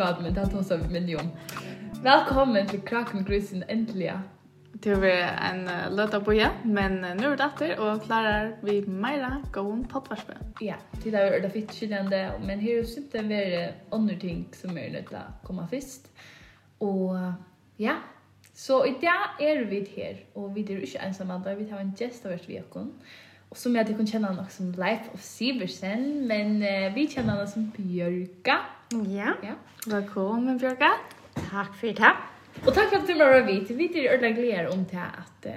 grad, men det tar så av minimum. Velkommen til Kraken Grusen, endelig. Det var en uh, løta boja, men uh, nu er det etter, og klarer vi meira gåen pottvarspe. Ja, til det er det fitt skyldende, men her er simpelthen mer andre ting som er nødt til å komme først. Og ja, så i dag er vi her, og vi er ikke ensamme, vi har en gjest av hvert vi har Och som jag kan känna något som Life of Siversen, men uh, vi känner han som Björka. Ja. ja. Välkommen Björka. Tack för det. Och tack för att du var vid. Vi är ordentligt om det att eh,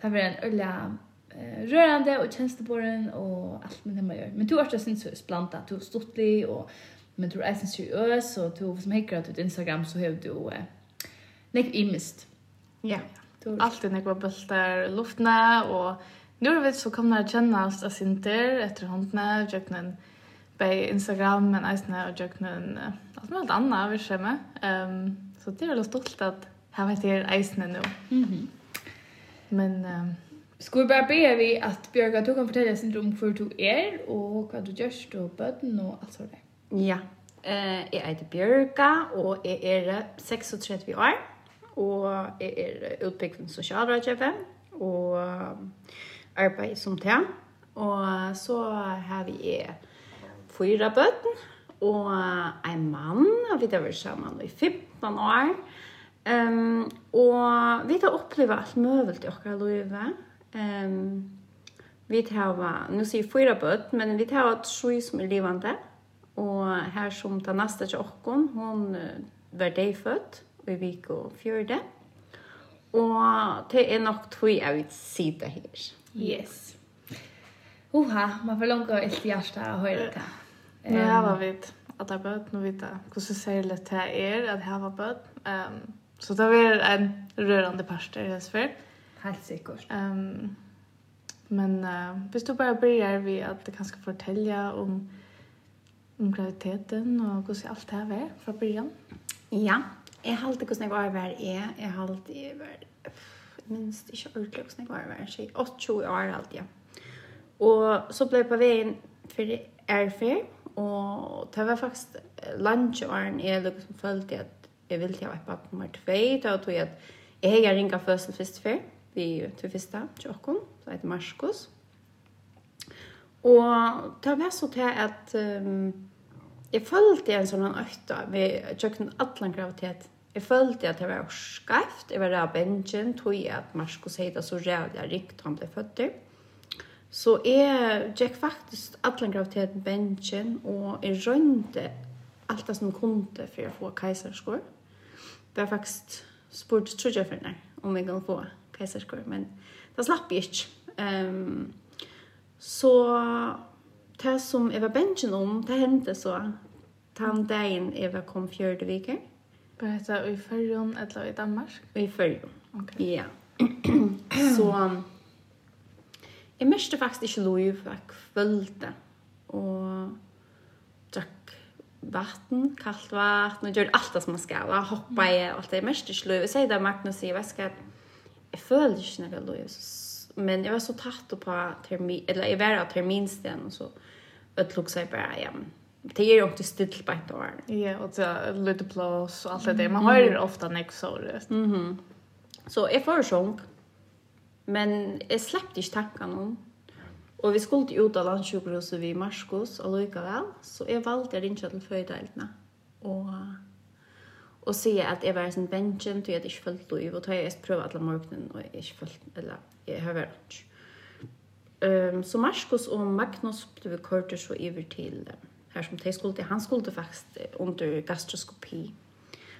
det var en ölla eh, rörande och tjänsteboren och allt med det man gör. Men du har också syns så splanta, Du har stått dig och men du är sen seriös och du som häcker att ut Instagram så har du eh, nek imist. Ja. Allt alltid nek var bultar luftna och nu vet vi så kommer det kännas att sinter efter handna, jag på Instagram men eisne og jøknen alt med alt anna vi skjemme. Um, så det er veldig stolt at her vet jeg eisne nu. Mhm. Men um, Ska vi bara be vi att Björga, du kan fortälja sin om hur du är och vad du görs och böden och allt sådär. Ja, eh, jeg heter Björga og jeg er 36 år og jeg er utbygd som sosialrådgjøve og arbeid som te. Og så har vi jeg fyra bøtten, og en mann, og vi har vært sammen i 15 år. Um, og vi har opplevd alt møvelt i okra løyve. Um, vi har, nu sier fyra bøtt, men vi har tre som er livande. Og her som ta neste til okken, hun var degfødt, og i vik og fjørde. Og det er nok tog jeg vil sitte her. Yes. Oha, man får langt ett helt hjertet å høre det. Um, ja, vi vet att ha bött nu vet jag. Hur så säger det här er att ha bött. Ehm um, så det var en rörande i hans fyr. Helt säkert. Um, men uh, hvis du bare börjar vi at det kanske fortelle om om graviditeten og hvordan alt det er fra från början. Ja, jeg har alltid kunnat vara var är. Jeg har alltid var minst ikke ordentlig hvordan jeg var. Så 8 år alltid. Og så ble jeg på vägen för RF og det var faktisk lunchåren jeg liksom følte at jeg ville til å være på nummer 2, da tog jeg at jeg har ringet først først før, vi til første, til åkken, så heter Marskos. Og det var så til at um, jeg følte en sånn økta, vi tjøkken atlan gravitet. Jeg følte at det var skreft jeg var av benjen, tog jeg at Marskos heter så rævlig rikt han ble født til. Så jeg gikk faktisk alle graviteten benchen, og jeg rønte alt det som kunne for å få keiserskår. Det var faktisk spurt trodde om jeg kunne få keiserskår, men det slapp jeg ikke. Um, så det som jeg var benchen om, det hendte så den dagen jeg var kom fjørde viker. Bare dette i Førjon eller i Danmark? I Førjon, okay. ja. så... Jeg miste faktisk ikke lov jeg kvølte. Og drakk vatten, kaldt vatten, og gjør alt det som man skal. Og hoppa i og alt det. Jeg miste ikke lov. Jeg sier det Magnus sier, jeg skal jeg føler ikke noe lov. Men jeg var så tatt på termin, eller jeg var av terminsten, og så utlok seg bare, ja, det er jo ikke stilt på et år. Ja, og det er litt blås og alt det der. Man hører ofte nek så rett. Så jeg får sjunk. Men jeg sleppte ikke tankene om. Og vi skulle ut av landsjukhuset vi Marskos og lykkevel, så jeg valgte å ringe til fødeeltene. Og, og si at jeg var sin bensjen, til jeg ikke følte liv, og til jeg prøvde alle morgenen, og jeg ikke følte, eller jeg har vært ikke. Um, så Marskos og Magnus ble kortet så over til her som de skulle, til. han skulle faktisk under gastroskopi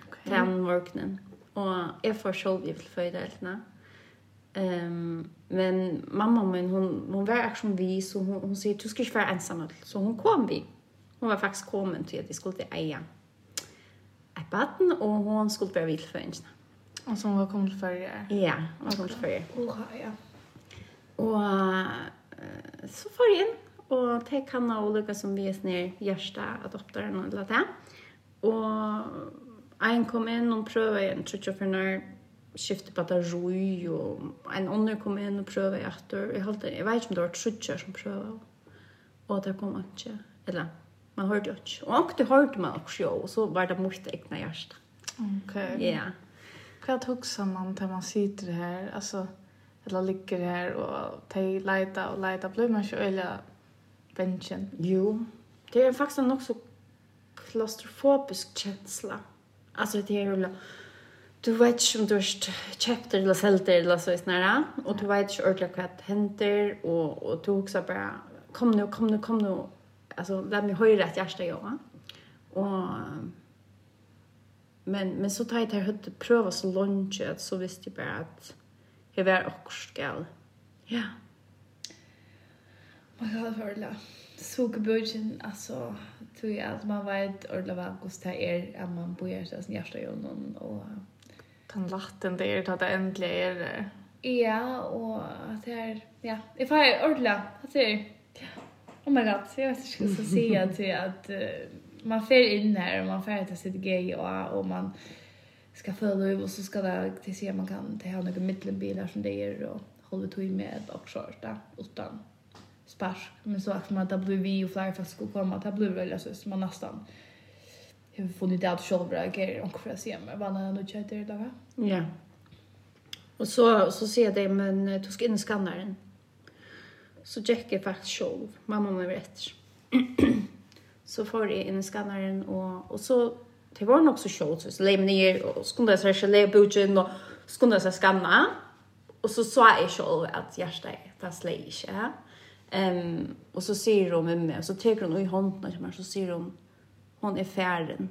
okay. den morgenen. Og jeg får selv i fødeeltene. Mm Ehm men mamma min hon hon var action vi så hon hon säger du ska inte vara ensam så hon kom vi. Hon var faktiskt kommen till att vi skulle till Eja. Ett barn och hon skulle börja vilföringen. Och så hon var kommit för Ja, hon var kommit för er. Oha, ja. Och så får in och ta kan och Lucas som vi är ner första adoptaren och lata. Och en kom in och prövade en tror jag för när skifte på og en annen kom inn og prøve etter. Jeg, holdt, jeg vet ikke om det var trutjer som prøve, og det kom ikke. Eller, man hørte jo ikke. Og akkurat hørte man også jo, og så var det mot egna hjerte. Ok. Ja. Yeah. Hva man til man sitter her, altså, eller ligger her, og de leita og leita. blir man ikke øyla bensjen? Jo, det er faktisk en nok så klaustrofobisk kjensla. Altså, det er jo du vet ikke om du har kjøpt det eller selv det eller så i snarere, og du vet ikke ordentlig hva det henter, og, og du også bare, kom nå, kom nå, kom nå, altså, la meg høre et hjerte jobba. Og, men, men så tar jeg til høyde prøve så lunch, så visste jeg bare at jeg var akkurat skal. Ja. Man kan høre det. Sukkerbudgen, altså, tror jeg at man vet ordentlig hva det er at man bor i hjertet sin hjerte og den latten det är att det äntligen är det. Ja, och att det är, ja, det är ordla, att det oh my god, jag vet inte vad jag ska säga till att man får in här och man får äta sitt gay och, och man ska följa upp och så ska det till se man kan ta några mittelbilar som det är och hålla tog med och skörta utan spark. Men så att man att det blir vi och fler fast skulle komma, det blir väl så man nästan har funnit det att själv bra grejer och för att se mig vad när jag kör till dagar. Ja. Och så så ser det men du ska in skannaren. Så checkar faktiskt själv. Mamma var rätt. så får jag in skannaren och och så det var nog så själv så lägger ner och skundar sig själv budget och skundar sig skanna. Och så sa jag själv att hjärtat det släger. Ehm um, och så ser hon med mig så tar hon i handen och så ser hon hon är färden.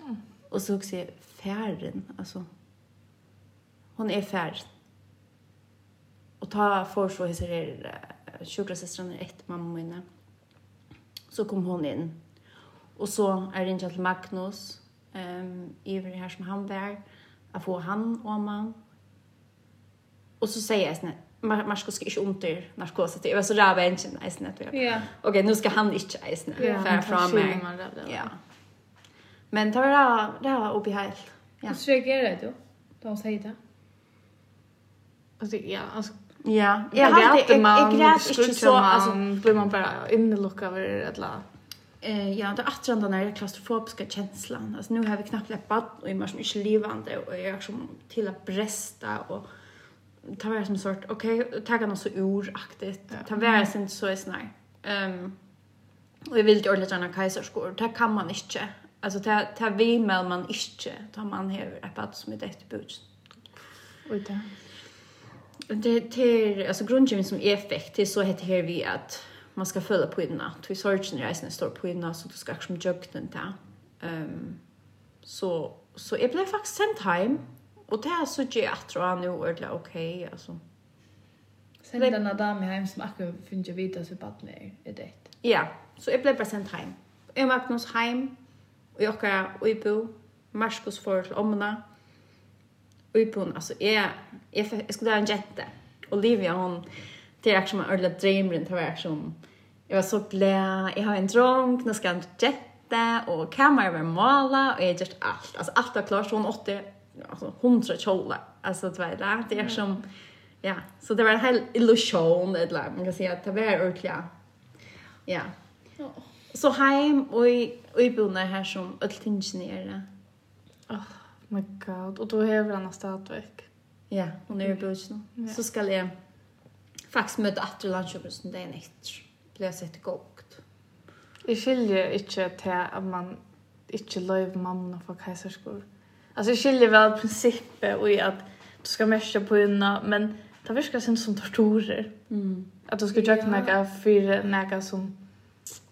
Mm. Och så också färden, alltså. Hon är färd. Och ta för så hur det sjukrasestran är ett mamma mina. Så kom hon in. Och så är det inte till Magnus ehm i det här som han var att få han och man. Och så säger jag snett man man ska inte under narkos det var så där var inte nice net Ja. Okej, nu ska han inte nice net för fram mig. Ja. Men tar det det var uppe helt. Ja. Så reagerar det då. De säger det. Alltså ja, alltså Ja, jag hade jag grät inte så alltså blir man bara innelockad över ett la. Eh ja, det åter den där klaustrofobiska känslan. Alltså nu har vi knappt läppat och är man som livande levande och är som till att bresta och ta vara som sort okej okay, ta kan så oraktigt ta vara sen så är snär. Ehm och jag vill inte ordentligt gärna kejsarskor det kan man inte. Alltså ta ta vi med man inte. Tar man här ett pat som ett ett bud och det det till alltså grundgivning som effekt till så heter här vi att man ska följa på innan. Du sorgen reisen står på innan så du ska som jökten där ehm um, så så jag blev faktiskt sent hem. Och det är så ger jag tror han är ordla okej okay, alltså. Sen den där damen hem som akkurat finns jag vita så barnet är det. Ja, så jag blev present hem. Jag var hem och jag kan och Marskos Marcus för till omna. Och alltså är jag jag skulle ha en jätte. Olivia hon det är som en ordentlig dream runt här som jag var så glad. Jag har en dröm, nu ska jag jätte och kameran var måla och jag just allt. Alltså allt var klart så hon åtte alltså hundra kjolar. Alltså det var det. Det är som, ja, så det var en hel illusion. Eller man kan säga att det var ordentligt Ja. Så heim och i, och i bonna här som öltingenier. Åh, oh, my god. Och då har vi en statverk. Ja, hon är i bonna. Ja. Så ska jag faktiskt möta efter landköpelsen dagen efter. blir jag sett gott. Jag skiljer inte till att man inte löjv mamma för kajsarskor. Alltså jag skiljer väl principen och i att du ska mäska på unna, men det verkar sen som torturer. Mm. Att du ska göra ja. för näka som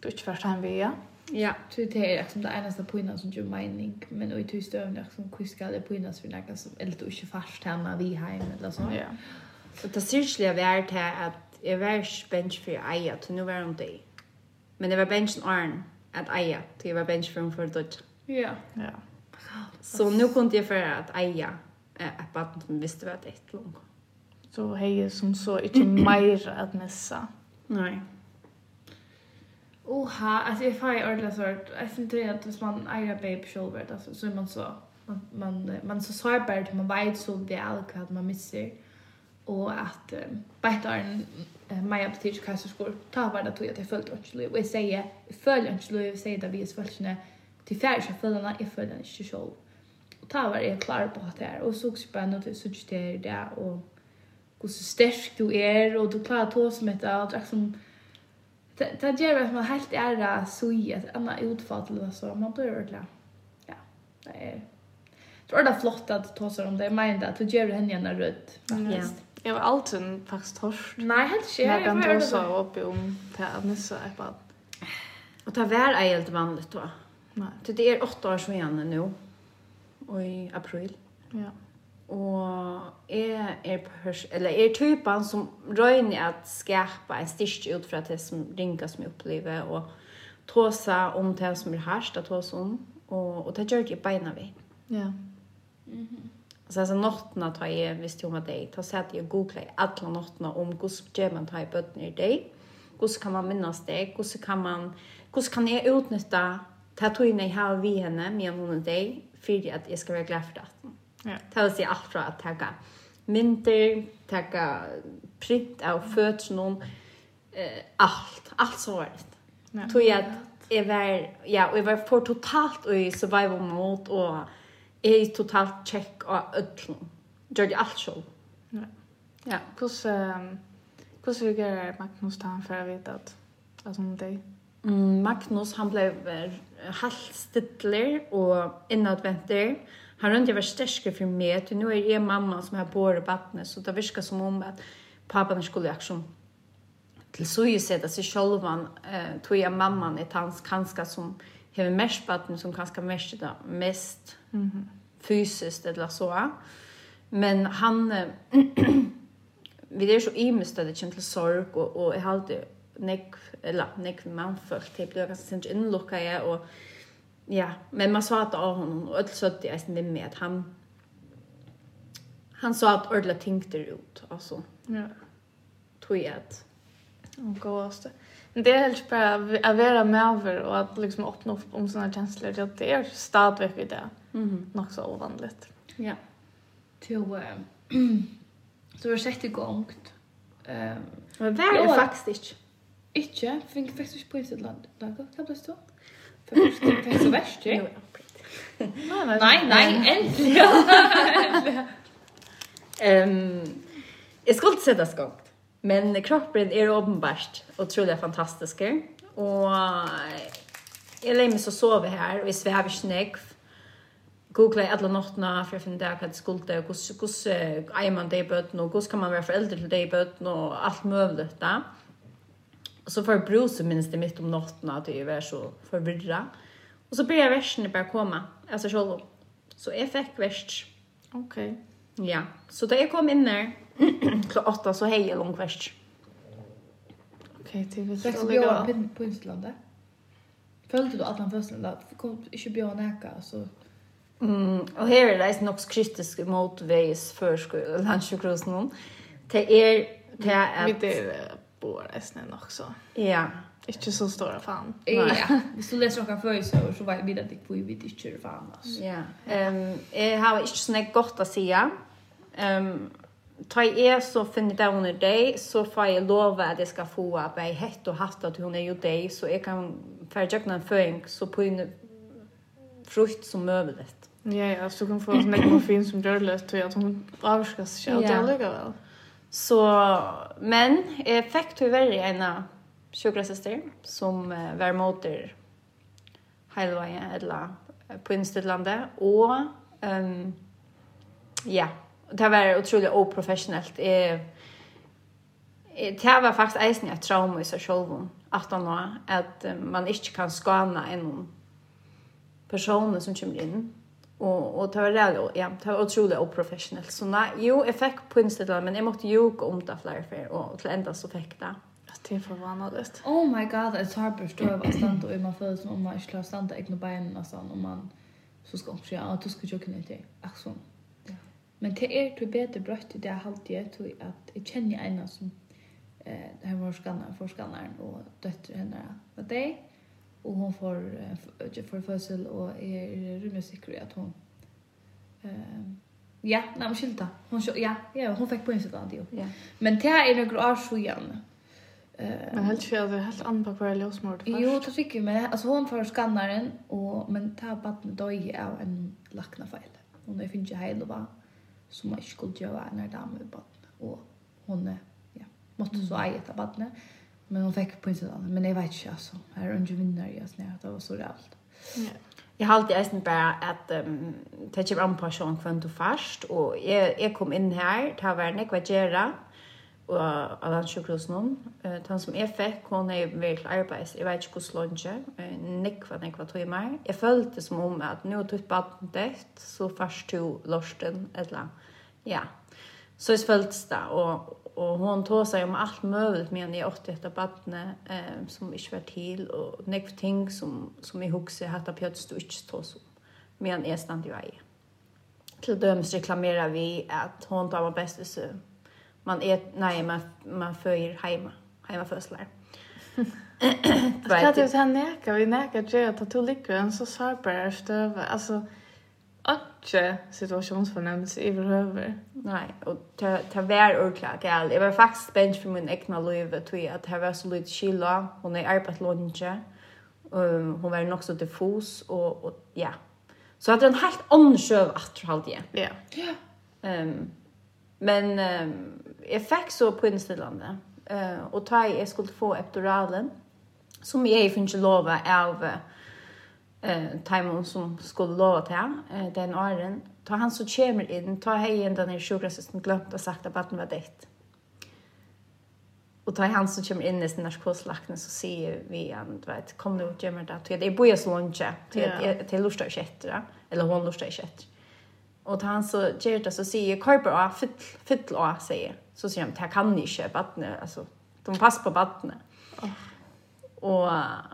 du inte förstår han vill. Ja, så det är liksom det enda på unna som gör mening, men och i tusen ögon liksom hur ska det på unna för näka som eller du inte förstår han vi hem eller så. Ja. Så det syrliga värdet är att jag var bench för Aja, till nu var hon det. Men det var benchen Arn att Aja, till jag var bench för hon för Ja. Ja. Så nu kunde jag för att eja ett barn som visste vad det är långt. Så hej som så inte mer att missa. Nej. Oha, alltså jag får ordentligt svårt. Jag syns inte att hvis man äger baby shoulder, alltså, så är man så man, man, man är så sårbar att man vet så väl vad man missar. Och att um, bättre Maja betyder Petitsch ta tar det tog att jag följt Önslöv. Och jag säger, jag följer Önslöv, jag säger det vi är svältande till färdiga följderna är följderna inte själv. Och ta var jag klar på att det här. Och så också bara något så att det är det och hur så stark du är och du klarar att ta som ett och liksom det det gör att man helt är så i att anna utfall eller så man blir ordla. Ja. Det är Det är flott att ta sig om det. Jag menar att du gör henne gärna rött. Ja. Jag var alltid faktiskt torsk. Nej, helt inte. Jag kan ta så upp om det här nästa ett barn. Och det var helt vanligt då. Nej. Det är åtta år sedan nu. Och i april. Ja. Och är är pers eller är typen som røyner att skapa en styrke ut fra det som ringer som upplever och tåsa om det som er härst att tåsa om och och det gjør det beina vi. Ja. Mhm. Mm Så altså, nattna tar jag visst ju om att det tar så att jag googlar alla nattna om hvordan gjør man tar i bøttene i deg, Hur kan man minnas det? Hur kan man hur kan jag utnyttja ta tog när jeg har vi henne med hon och deg, for at jeg skal være glad for det. Ja. Ta oss i alt fra at tacka mynter, tacka print av föds någon eh alt, alt så var det. Ja. Tog jeg at jeg var ja og jeg var for totalt i survival mode og jeg er totalt check ødelen. Gjør det alt selv. Ja. Ja, hvordan... ehm Hur såg Magnus da han för att at, at hun er deg? Mm, Magnus han blev halvstidler og innadventer. Han rundt jeg var sterske for meg, til nå er jeg mamma som har båret vattnet, så det virker som om at pappan skulle aksjon til så ju sett att sig självan eh tog jag mamman ett hans kanske som har mest barn som kanske mest då mest mm -hmm. fysiskt eller så men han vi det är så i mest det känns till sorg och och är alltid nek eller nek man först typ det ganska sent inlocka jag och ja men man sa att av honom och alltså det är inte med att han han sa att ordla tänkte ut alltså ja. Tror jag att och gåste. Men det er helt bara att vara med över och att liksom öppna upp om såna känslor att det är stadigt i det. Mhm. Något så ovanligt ja. Till så har sett igång ehm um, Men det är faktiskt inte. Ikke, for jeg fikk ikke pris til landet. Hva ble det stå? For jeg fikk så verst, ikke? Nei, nei, endelig! Jeg skulle ikke sette skokt, men kroppen er åpenbart utrolig fantastisk. Og jeg leier meg så sove her, og jeg svever ikke negv. Google alla nattna för att finna där vad skuld det hur är man det i böten och hur ska man vara förälder till det i böten och allt möjligt där. Och så för Bruce minst det mitt om natten att det är så förvirra. Och så börjar versen bara komma. Alltså så så jag fick vers. Okej. Okay. Ja, så da jeg kom inn der, klokka åtta, så hei jeg langt verst. Ok, til vi skal ligge av. Seks på Instalandet? Følte du at han først kom ikke bjør nækka, så... Mm, og her er det nok kritisk mot veis førskole, landsjøkrosen. Det er det at... Vi er spår nästan också. Ja. Inte så stora fan. Ja. Hvis du läser några förutsägelser så vet vi att det på vi inte är fan. Ja. Ehm jag har inte så mycket gott att säga. Ehm ta er så finner det under dig så får jag lov att jeg ska få att jag hett och haft att hon är jo dig så jag kan färdigjökna en føring, så på en frukt som möjligt. Ja, ja, så kan få en sån morfin som rörlöst och att hon avskas sig. Ja, det är lika väl. Så, men jag fick tyvärr en sjukrasister som var motor Heilvaje eller på Instedlandet och um, ja, det var otroligt oprofessionellt. Eh det var faktiskt eisen ett trauma i sig själv att han att man inte kan skana en person som kommer in og og det var det ja, det var otroligt oprofessionellt. Så nei jo, jeg fikk på Instagram men jag måste ljuga om det flere för og til enda så fikk det. Det är förvånande. Oh my god, det tar på stå och stand og man føler som om man ikke klarer stand egna benen och sånt om man så skal också ja, du skal ju kunna det. Ach så. Men det er til bedre brøtt i det halvt jeg tror at jeg kjenner en som eh det här var skannar för og døtter henne. Vad det? och hon får för födsel och är rimligt säker att hon eh ja, nej men skilta. Hon ja, ja, hon fick på Instagram det. Ja. Men det är några år så igen. Eh men helt fel det helt andra på lösmord. Jo, det fick ju men alltså hon får skannaren och men ta på döj av en lackna fel. Hon är finns ju hel och va som man skulle göra när damen är barn och hon ja, måste så äta barnet. Men hon fick på insidan. Men jag vet inte alltså. Här är inte vinnare i oss när det var så rävligt. Ja. Jag har alltid ägst bara att um, det kommer an på Sean kvann du först. Och jag, jag kom in här. Det var en ekvagera. Och alla hans sjukhus någon. Uh, den som jag fick, hon är väldigt till arbets. Jag vet inte hur slånge. Uh, nekva, nekva timmar. Jag följde som om att nu har du ett bandet. Så först tog lorsten. Eller, ja. Så jag följdes det. Och og hon tog sig om allt mulig, men jeg åtte etter badene eh, som inte var till och nekv ting som som i hatt av pjöts du inte tar så men är stand i väg. Til dømes reklamerar vi att hon tar var bäst så man är nej man man följer hemma hemma födslar. Vad heter det henne? Kan vi näka att ta to likren så sarpar stöv alltså inte i överhuvud. Nej, och ta ta vär ordentlig gal. Jeg var faktiskt bench for min egna liv att vi att ha var så lite chilla och när arbetat lunche. Um, hon var nok till fos och och ja. Så att den helt onsjöv att halt igen. Ja. Ja. Ehm men um, jeg fikk så på inställande. Eh och ta jeg skulle få epiduralen som jag finner ikke lova av eh timon som skulle lova til eh den åren ta han så kommer inn ta hej ända den sjukrasisten glömt och sagt att vatten var däckt. Och ta han så kommer in i sin narkoslakten så ser vi han du vet kom nu gömmer där till det bojas så långt till till lustar sjätte eller hon lustar sjätte. Och ta han så ger det så ser Kuiper av fyll fyll av säger så ser han ta kan ni köpa vatten alltså de pass på vattnet. Oh. Och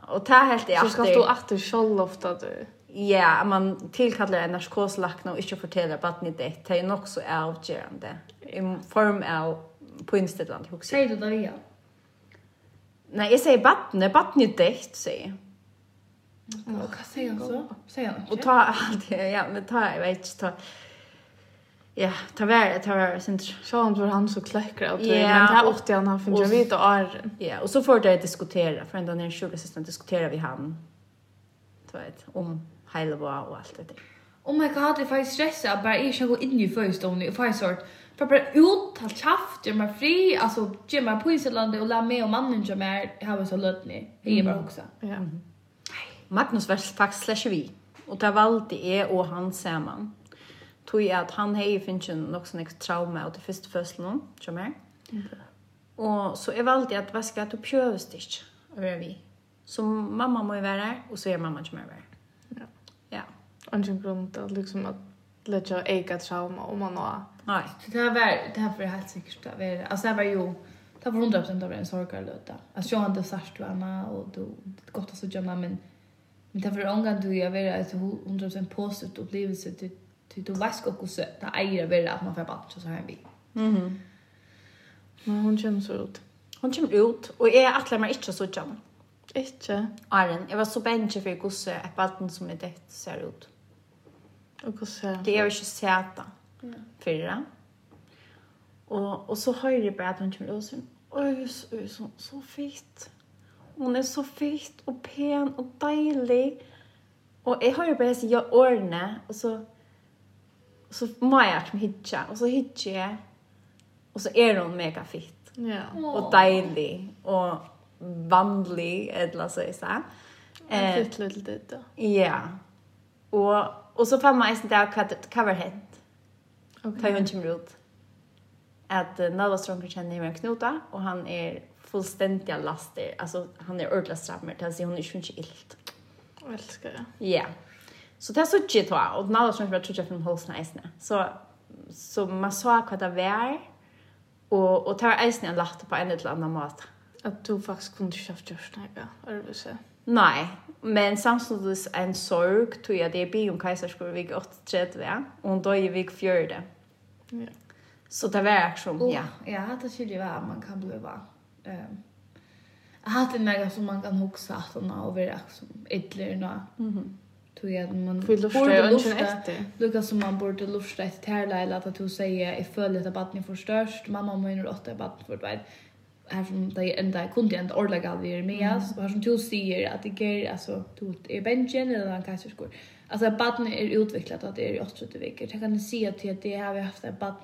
och ta helt i efter. Så ska du åter själv ofta du. Ja, man tillkallar en narkoslakna och inte fortäller på att ni det. Det är nog så avgörande. I form av på inställande hur Säger du det ja? Nej, jag säger vattnet, vattnet det säger. Och vad säger han så? Säger han. Och ta allt, ja, men ta jag vet inte ta Ja, det var det var sent han var han så kläckra och yeah. men det här åt han han fungerar vid och är. Ja, och så får det diskutera för ända när sugar assistant diskuterar vi han. Du vet om Heileboa och allt det där. Oh my god, det var stressa bara jag ska gå in i första om det för sort för bara ut ta kraft jag mig fri alltså ge mig på Island och lära mig och mannen som är har så lätt. Det är bara också. Ja. Magnus var faktiskt slasher vi och där valde är och han samman tog jeg at han hei finnes jo nok sånn ekst trauma av det første fødselen, tror jeg. Mm. Og så jeg valgte at hva skal jeg til prøves det ikke, og er vi. Så mamma må jo være her, og så er mamma som mer være. Ja. Ja. Anken grunn til at liksom att lägga jo ega trauma om man har. Nei. Det här var, det här var helt säkert det var, Alltså det var ju, det var hundra procent av en sorgarlöta. Alltså jag har inte sagt du Anna, och du, det är gott att så gömma, men Men det var ångar du jag vet att hon har en upplevelse till Ty du vet också så det är väl att man får bara så här vi. Mhm. Men hon känns så ut. Hon känns ut och är atler meg inte så tjän. Inte. Arren, jag var så bänge for gosse et baden som är det ser ut. Och ser Det är ju så säta. Ja. Fyra. Och och så hører jeg bare att hon kommer ut sier, Oj, så så, så fint. Hon är så fint och pen och deilig. Och jag har ju bara så jag ordne och så så må jeg ikke hitje, og så hitje jeg, og så er hun mega fitt, ja. og deilig, og vanlig, eller så jeg sa. Eh, fitt litt litt da. Ja, og, og så fann man eisen det hva hva var hent, okay. da hun kommer ut. At uh, Nalvastrømper kjenner meg Knuta, og han er fullständiga laster. Alltså han är ordla strammer till sig hon är ju inte ilt. Älskar det. Ja. Så det er så ikke tog, og den andre som jeg tror ikke om holdt næsene. Så, så man så hva det var, og, og det var eisen jeg lagt på en eller annen måte. At du faktisk kunne ikke haft gjørst nægge, er det du Nei, men samtidig en sorg tror jeg det er by om keiserskole vik 38, ja? og hun døg i vik 4. Ja. Så det var aksjon, ja. Ja, det skiljer jo hva man kan bli var. Um, jeg har en nægge som man kan huske at hun har vært som ytterligere nå. Mm. Tog jag man borde lufta. Lucas som man borde lufta ett tärla att du säger i följet att barnet får störst. Mamma och min åtta barnet får väl. Här som det enda kunde inte ordla galvier med oss. Och här som du säger att det ger alltså du är benchen eller en kajserskor. Alltså barnet är utvecklat att det är i 80 veckor. Jag kan se att det har vi haft ett barn.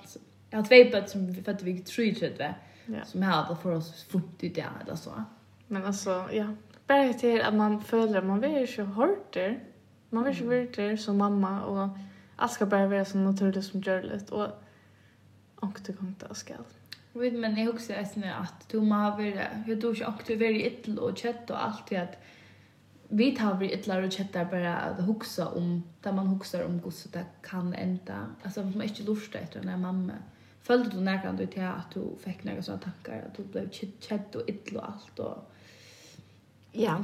Jag har två barn som vi födde vi tror inte. Ja. Som har då för oss fort i det eller så. Men alltså ja, bara till att man följer man vill ju hårt där. Man vill ju vara där som mamma och allt ska bara vara så naturligt som görligt och och det kommer att ska. Vet men jag också är snä att du må ha vara hur du också du väldigt ill och kött och allt det att vi tar vi ill och kött där bara att huxa om där man huxar om hur så det kan ända. Alltså man är inte lustig efter när mamma. Följde du när kan du till att du fick några såna tankar att du blev kött och ill och allt och Ja.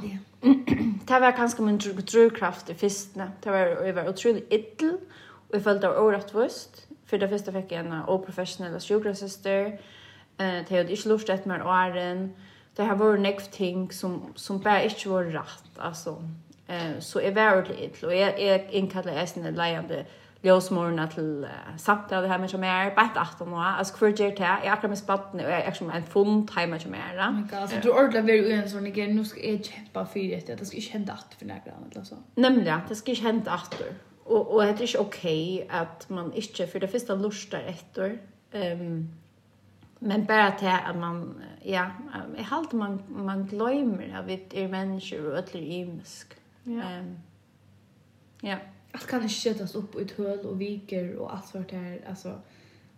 det var kanskje min drivkraft i fyrstene. Det var, jeg var utrolig idel, og jeg følte det var årettvist. For det første fikk jeg en oprofessionell sjukkerhetssyster. Eh, det hadde ikke lurt etter meg åren. Det har vært nekv ting som, som bare ikke var rett, altså. Eh, så jeg var ordentlig idel, og jeg, jeg innkallet jeg sin leiende sjukkerhetssyster ljósmorna til uh, samtale hjemme som er, bare et aften nå, altså hver gjør det, jeg er akkurat med spatten, og jeg er akkurat med en fond hjemme som er. Oh my god, så du ordentlig vil jo en sånn, ikke, nå skal jeg kjempe for etter, det skal ikke hente aften for nærkere, eller så. Nemlig, det skal ikke hente aften. Og, og det er ikke ok at man ikke, for det første luster etter, um, men bare til at man ja i halt man man glömmer at vi er mennesker og ett är imisk. Ja. Um, ja allt kan inte sättas upp i ett hål och viker och allt sånt här alltså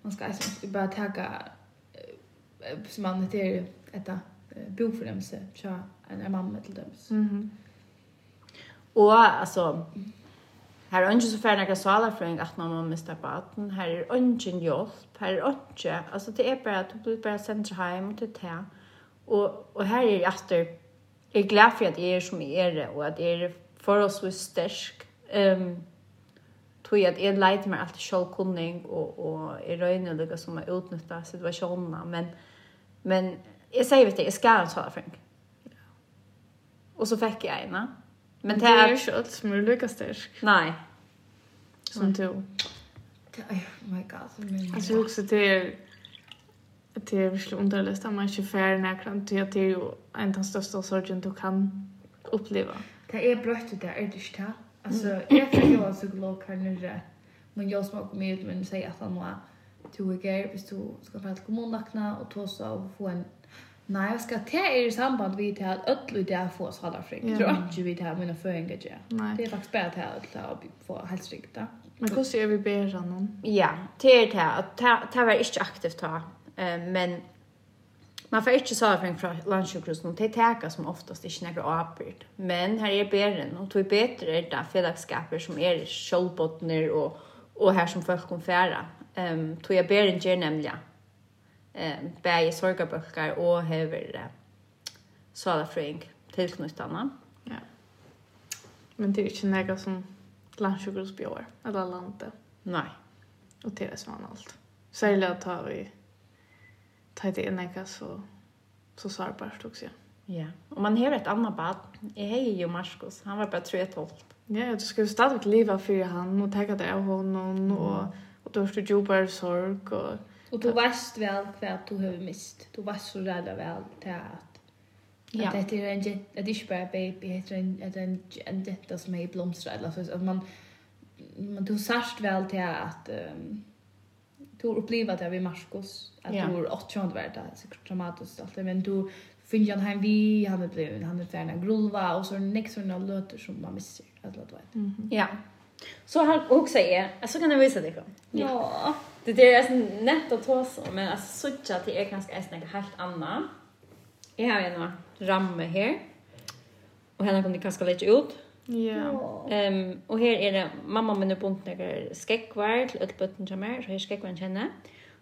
man ska alltså bara tagga som man heter detta boförnämse tja en mamma till dem. Mhm. Och alltså Här är inte så färre några salar för att man måste mista baden. Här är inte en hjälp. Här är inte. Alltså det är bara att du blir bara sänd hem och till det. Och, och här är det efter. Jag är glad för att jag är som jag är och att jag är förholdsvis stärsk Ehm tog att jag lejt mig alltid självkunning och och är röjna lika som att utnyttja situationerna men men jag säger vet jag ska ha svara Frank. Och så fick jag ena. Men det är ju allt som är lika stark. Nej. Som du. Oh my god. Alltså jag också till det är verkligen underligt att man inte färre närkant till att det är ju en av de största sorgen du kan uppleva. Det är brött det är det inte Alltså jag kan ju vara psykolog här nere. Men jag som har kommit ut men säger att han var två veckor hvis du ska prata kommundakna och ta så och få en Nej, jag ska ta er i samband vid det här öll och det här få salarfrikt. Jag tror inte vi det här mina föringar gör. Det är faktiskt bara det här öll och få hälsrikt. Men hur ser vi bära någon? Ja, det er det at Det här var ikke aktivt här. Men Man får inte sövring fra landsjukhusen. Det täcker som oftast ikke några avbörd. Men här är bären. Och det är er det fällagskaper som är kjolbottner och, och här som folk kan fære. Um, det är bären gjør nemlig Um, Bäge sorgaböckar och hever uh, salafröing tillknyttarna. Ja. Men det är inte några som landsjukhus björ. Eller landet. Nej. Och det är som allt. Särskilt att ta vi ta det inn ikke så, så sårbart också. Ja, Og man har et annet bad. Jeg har jo Marskos. han var bare 3-12. Ja, du ska ju stadigt leva för han och tacka dig av honom och, och du har stått djupare sorg. Och, och du vet väl vad du har mist. Du vet så rädda väl till att Ja. Att det är en att det är bara baby det är en att en en detta som är blomstrar eller så att man man du särskilt väl till att um, du har upplevt det vid Marcus att ja. du har 800 värda så traumatiskt allt men du finner han hem vi han är blev han är färna grulva och så nästa såna låter som man missar att låta vet. Mm. Ja. Så han också är så kan jag visa dig. Ja. ja. Det är så nätt att ta så men alltså så att det är ganska nästan helt annat. Jag har en ramme här. Och henne kommer det ganska lite ut. Ja. Ehm och här är det mamma men nu bunt några skäckvar till ett bötten som är så här skäckvar känner.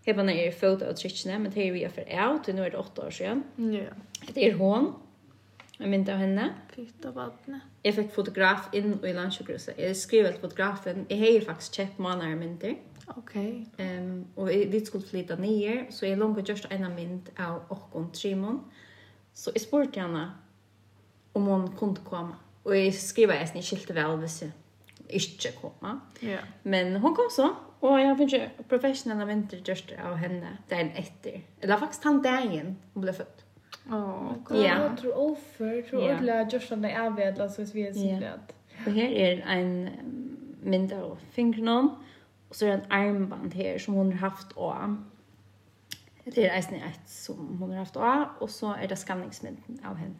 Här var när foto och trickna men här vi är för out nu är det 8 år sedan. Ja. Det är hon. Jag minns av henne. Fitta vattnet. Jag fick fotograf in i landsjukhuset. Jag skrev ett fotografen. Jag har faktiskt köpt manar mynter. Okej. Okay. Ehm um, och vi skulle flytta ner så jag långt just en mynd av och Trimon. Så jag spurte henne om hon kunde komma. Og jeg skriver jeg ikke skilte vel hvis jeg ikke kommer. Ja. Men hun kom så, og jeg finner ikke professionelle vintergjørster av henne dagen etter. Eller faktisk han dagen hun ble født. Åh, oh, god. Ja. Jeg tror offer, tror jeg just gjørstene er avvedla, så hvis vi er sikkert. Yeah. Og her er en mynd av fingrene, og så er det en armband her som hun har haft også. Det er eisen i et som hun har haft også, og så er det skanningsmynden av henne.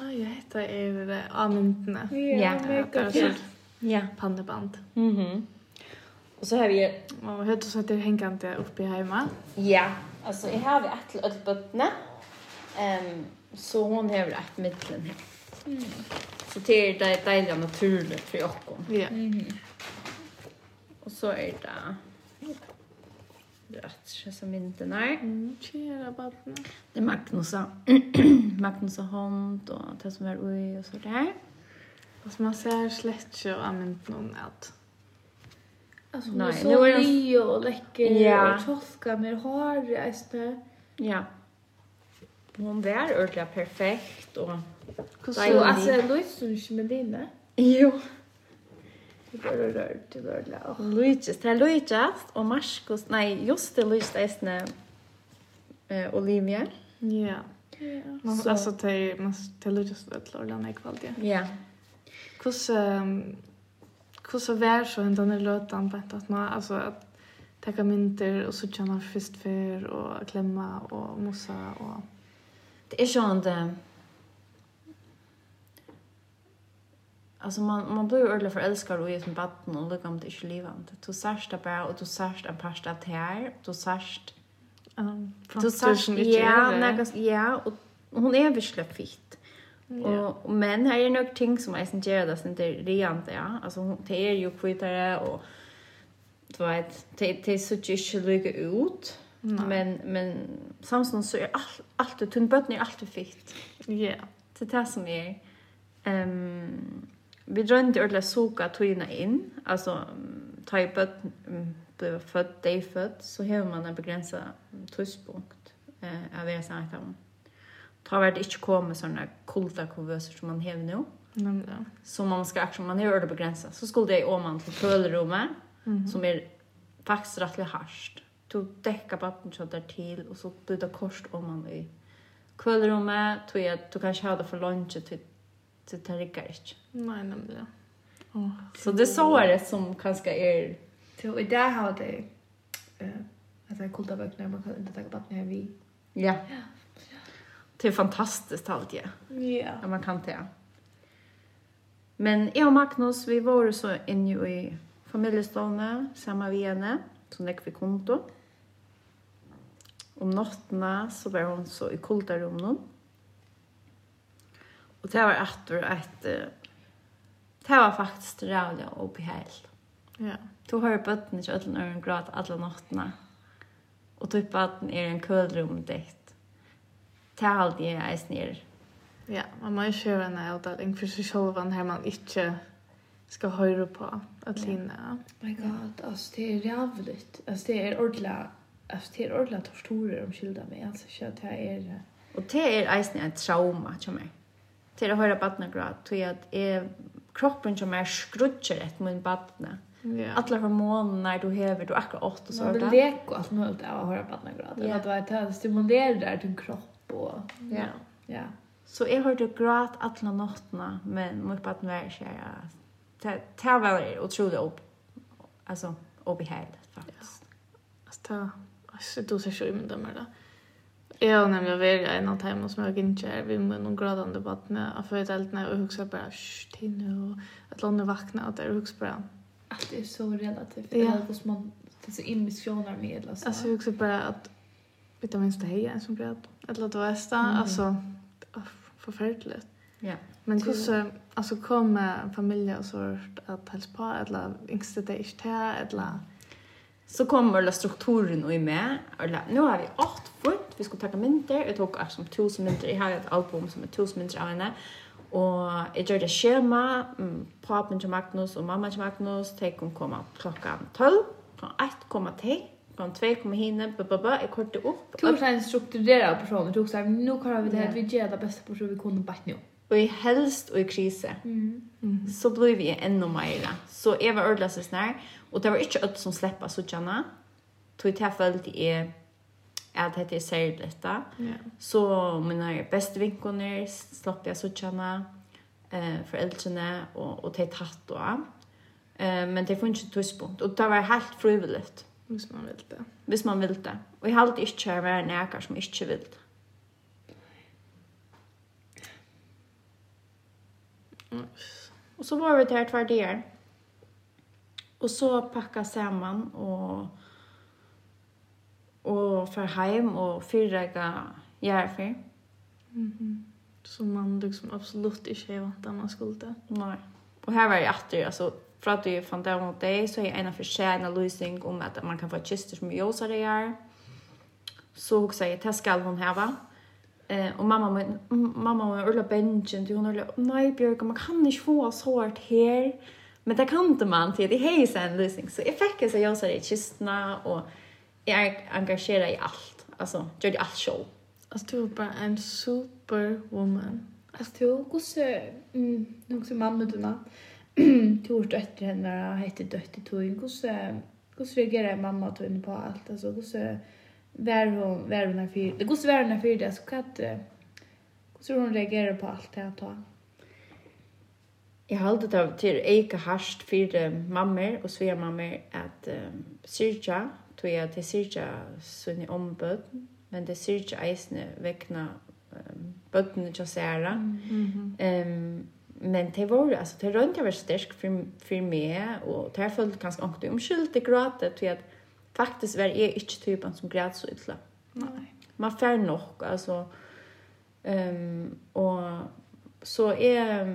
Ja, jag heter er användna. Ja, ja. Ja, Panneband. Mhm. Mm och så har vi och hur så att det hängande uppe hemma. Ja, alltså jag har vi ett till ett bottne. Ehm så hon har et mitten här. Mm. Så det är det deilige naturligt for jag. Ja. Mm. Och så är det rätt så minten är. Mm, kära barnen Det är Magnus Magnus och hond och det som är oj och så där. Och man ser slett ju av att Alltså Nej, nu är det ju och läcker ja. och tolka mer har det Ja. Hon var ordentligt perfekt och Så alltså Louise som med dina. Jo. Det var det rör, det var rørt. Luiges, det er Luiges, og Marskos, nei, just det Luiges, det er eh, Olivia. Ja. Man, så. Alltså, det, man, det är Luiges, det är kvalitet. Ekvald, ja. Ja. Hvordan, hvordan var så en denne løtan på att man, alltså, att tacka mynter och så känna först för och klämma och mossa och... Det är sånt, Alltså man man blir ju ordentligt förälskad och är som vatten och lukar om det inte livande. Du särsta bara och du särsta en pasta att här. Du särst... Um, du särst... Ja, nägas, ja. Och hon är väl fitt. Yeah. Och, men här är nog ting som är sånt gör det som inte rent. Ja. Alltså det är ju kvittare och du vet, det, det så just lika ut. No. Men, men samtidigt så är allt, allt, tunnbötten är alltid fitt. Ja. Yeah. Det är det som är... Um, vi drömde ordentligt soka togna in. Alltså, ta i bött, blev född, dig född, så har man en begränsad tidspunkt eh, av det jag sagt om. Ta vart inte komma sådana kulta konverser som man har nu. Nämligen. Så man ska aktion, man är det begränsat Så skulle jag man till kölrummet, mm -hmm. som är faktiskt rättligt täcka Du så där till och så blir det om man i kölrummet. Tog jag, du kanske hade för lunch till så det rikker ikke. Nei, nemlig. Oh, så det så er det som kanskje er... Så i dag har det att det är coolt vakna man kan inte ta upp när vi. Ja. Det är fantastiskt allt Ja. Ja, man kan det. Men jag och Magnus vi var så inne i familjestående samma vi henne som det vi konto. Om natten så var hon så i kulta. Og det var etter et... Det var faktisk rævlig og behel. Ja. Du hører bøtten ikke ødelen øren grad alle nattene. Og du bøtten er en kølrum ditt. Det er alltid jeg er snir. Ja, man må ikke gjøre en avdeling for seg selv her man ikke ska höra på att Lina. Ja. My god, alltså det är jävligt. Alltså det är ordla, alltså det är ordla torstorer om skilda mig alltså så att det är och det är eisen ett trauma till mig til å høre badna grad, til at jeg, kroppen som er skrutcher et min badna. Ja. Alla hormoner du hever, du er akkurat åt og så där. Man vill leka allt möjligt av att höra badna gråt. Ja. Att det här stimulerar din kropp och... Ja. Ja. Yeah. Så jeg hørte gråt alla nattna, men mot badna var ikke kär. Det var otroligt opp Alltså, obehagligt faktisk. Ja. Alltså, det... Alltså, du ser så i min dömer det. Jag har nämligen varit en av dem som jag inte är vid med noen gradende badene av foreldrene, og huxar bara shh, till nu nå, at landet vakna, och där huxar bara. Att det är så relativt, det er noe som man, det är så immisjoner med, Alltså, alltså jag huxar bara att vet du minst det her, en som grad, eller det var esta, altså, forferdelig. Ja. Men hur så alltså kom med familie og så, att helst på, eller yngste det inte til, eller... Så kommer strukturen og i med, eller, nu har vi åtte fort vi skulle ta mynter. Jeg tok som tusen mynter. Jeg har et album som er tusen mynter av henne. Og jeg gjør det skjema. Papen til Magnus og mamma til Magnus. De kom komme klokka 12. Klokken 1 kom til. Klokken 2 kom henne. Bababa. Jeg kortet opp. Du var en strukturerad person. Du tok sånn, nå kan vi det her. Vi gjør det beste på så vi kunne bare nå og i helst og i krise, mm. Så blir vi enda mer. Så jeg var ødeløse snær, og det var ikke alt som slipper så gjerne. Tog jeg til følte at det är särskilt detta. Ja. Så mina bästa vinkoner slapp jag sådana eh, föräldrarna och, och det tatt då. Eh, men det får inte tidspunkt. Och det var helt frivilligt. Hvis man vill det. Hvis man vill det. Och jag hade inte varit näkar som inte vill det. Mm. Och så var vi där två. Och så packade samman och og för hem och fyrrega järfär. Mhm. Mm som man liksom absolut inte har vant att man skulle. Nej. Och här var jag åter alltså för att du fann det mot dig så är en av tjäna lösning om att man kan få kister som ljusar det är. Så hon säger det ska hon häva. Eh och mamma min mamma var Ulla benchen till hon urla nej Björk man kan inte få så hårt här. Men det kan inte man till det är en lösning så effekten så ljusar det kisterna och jag är engagerad i allt. Alltså, gör det allt show. Alltså, du är bara en superwoman. Alltså, du gosse, mm, nog som mamma du dina. Du har döttrar henne och heter döttrar tog. Gosse, gosse reagerar mamma tog tog på allt. Alltså, gosse, var hon, var hon här för det. Gosse var hon här för det. Så kan inte, gosse hon reagerar på allt det här tog. Jeg har alltid tatt til Eika Harst for mammor og svea mammor at um, syrja tog jeg til syrja sunni ombud men det syrja eisne vekna um, bøttene til særa. Mm -hmm. um, men det var altså, det runt jag var stark for, for meg, og det har følt ganske ångte omskylt det gråte, til at faktisk var jeg ikke typen som græt så ytla. Nej. Man fær nok, altså. ehm um, og så jeg,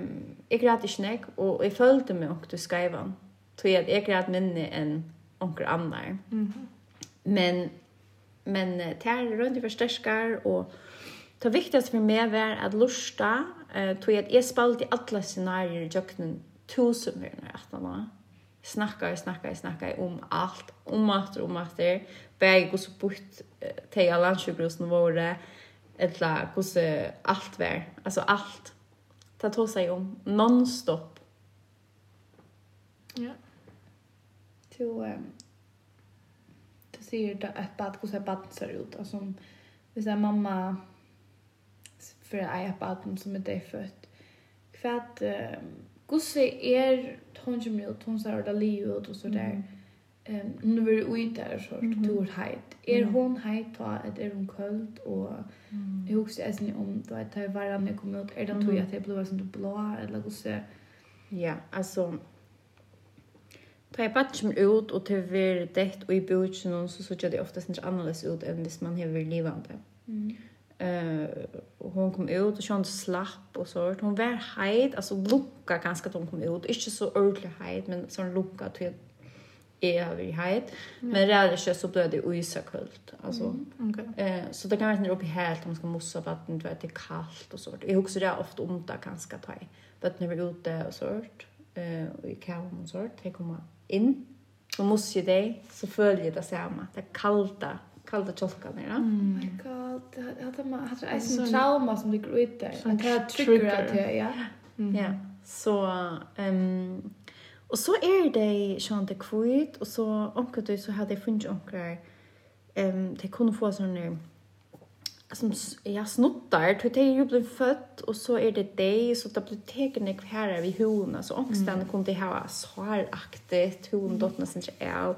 jeg græt ikke nek, og jeg følte meg ångte du til at jeg græt minne enn onkel Anna. Mhm. Men men tär runt i förstärskar och det viktigaste för mig var att lusta eh tog jag ett spalt i alla scenarier i jöknen tusen gånger att man snackar snackar snackar om allt om att om att det väg och så bort till alla sjukhusen våre eller hur allt var. Alltså allt. Ta tog sig om nonstop. Ja. To um, ser det ett bad hur ser bad ser ut. Alltså vi säger mamma för jag har bad som är det fött kvad hur ser er hon som ut hon ser det liv ut och så där ehm nu vill ut där så tur heit. Är hon heit då att är hon köld och jag husar ens om då att det var när kom ut är det tror jag att det blev sånt blå eller hur ser Ja, alltså Ta jeg patch kommer ut och till ver dett och i bøtjen så så gör det oftast ikke annerledes ut enn hvis man har livande. Mm. Eh uh, hon kom ut och sån slapp och så hon var heit alltså ganske ganska hon kom ut. Inte så ordentlig heit men sån lucka till jeg över i heit. Mm. Men det är så ble det uisakult. alltså. Mm. Okay. Eh så det kan være inte uppe helt om man skal mossa vatten du vet det er kallt och så. Jag också det ofta ont där ganska taj. Vattnet är ute och så. Eh och i kaos og så. Det kommer inn, och måste ju dig så jeg det samme. det er kalda kalda tjolkan där. Oh My god, det hade man hade en sån trauma som ligger ute där. Att det att det, ja. Ja. Så ehm och så är det sån det kvitt och så onkel du så hade funnit onklar ehm det kunde få sån där som jag snuttar till det ju blev fött och så är det dig så det blir tecken i här vi hon så ångsten mm. kom det här så hon dottern sen är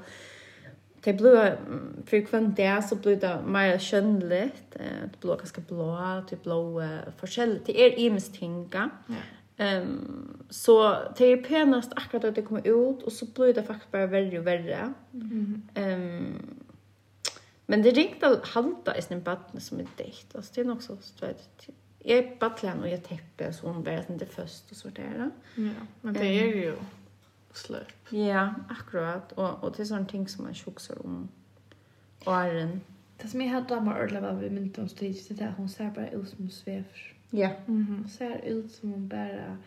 det blev för kvant där så blev det mer skönligt det blev ganska blå typ blå forskjell till er ims tinga ehm um, så det är penast akkurat att det kommer ut och så blir det faktiskt bara värre och värre ehm um, Men det ringte att halta i sin badne som är däckt. Alltså det är nog så strädigt. Jag är badlen och jag täpper så hon börjar inte först och så där. Ja, men det är ju slöp. Ja, akkurat. Och, och det är sådana ting som man tjocksar om åren. Det som jag hade damer ordentligt var vi mynt om det där hon ser bara ut som svever. Ja. Mm -hmm. Hon ser ut som hon bara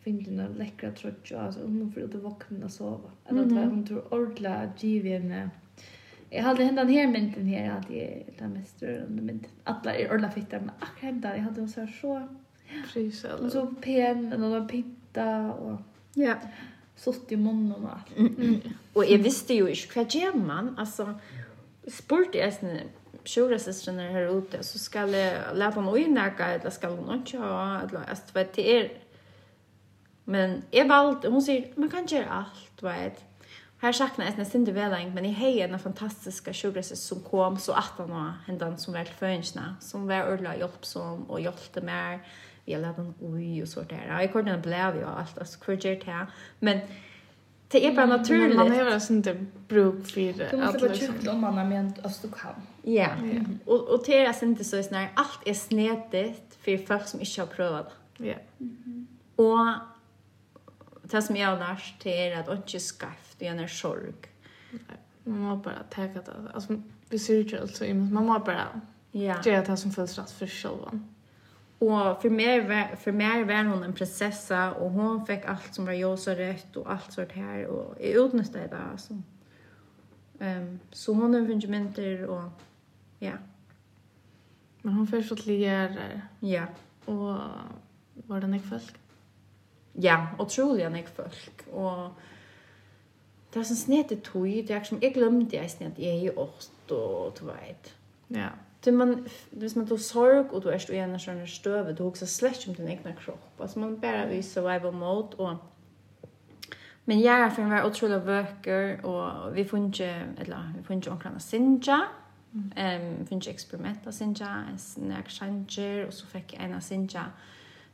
fingrarna läckra trött. Alltså hon får ut och vakna och sova. Eller mm -hmm. hon tror ordentligt att henne Jag hade hända den här mynten här hade jag den mest rörande mynten. Alla är ordla fitta, men akkurat hända jag hade så här så prisad. Och så pen och några pitta och ja. Sått i munnen och allt. Mm. Och jag visste ju inte vad gör man. Alltså, spurt jag sen sjuka systrarna här ute så ska jag lära mig in där eller ska hon inte ha eller jag vet det är men jag valt hon säger man kan göra allt vet Här saknar jag nästan inte väl men i hej en fantastiska sjukresor som kom så att han var händan som var fönsna som var ordla hjälp som och hjälpte mer vi har lärt oj och så där. Jag kunde inte blev ju allt alltså kurger här men det är bara naturligt. Men man har ju inte bruk för att Du måste vara sjukt om man har ment att du kan. Ja. Och och det är inte så snär allt är snedigt för folk som inte har provat. Ja. Och det som jag har lärt är att inte skaffa det är en sorg. Man må bara tänka det. Alltså, vi ser ju alltså, man må bara ja. göra det som följs rätt för själva. Och för mig, för mig var hon en prinsessa och hon fick allt som var Josa rätt och allt sånt här och är utnyttjad det alltså. Um, så hon har funnit och ja. Men hon först åt ligger Ja. Och var det näck folk? Ja, otroligt näck folk. Och det er sånn snete tog, det er som, jeg glemte jeg snett, jeg er i åst og du vet. Ja. Så man, hvis man tar sorg og du er i en sånn støve, du husker slett om din egen kropp. Altså man bare vil survival mode og Men jeg er for å være utrolig vøker, og vi får ikke, eller vi får ikke omkring å synge, um, finnes eksperimenter Sinja, en snakk sjanger, og så fikk jeg en av sinja,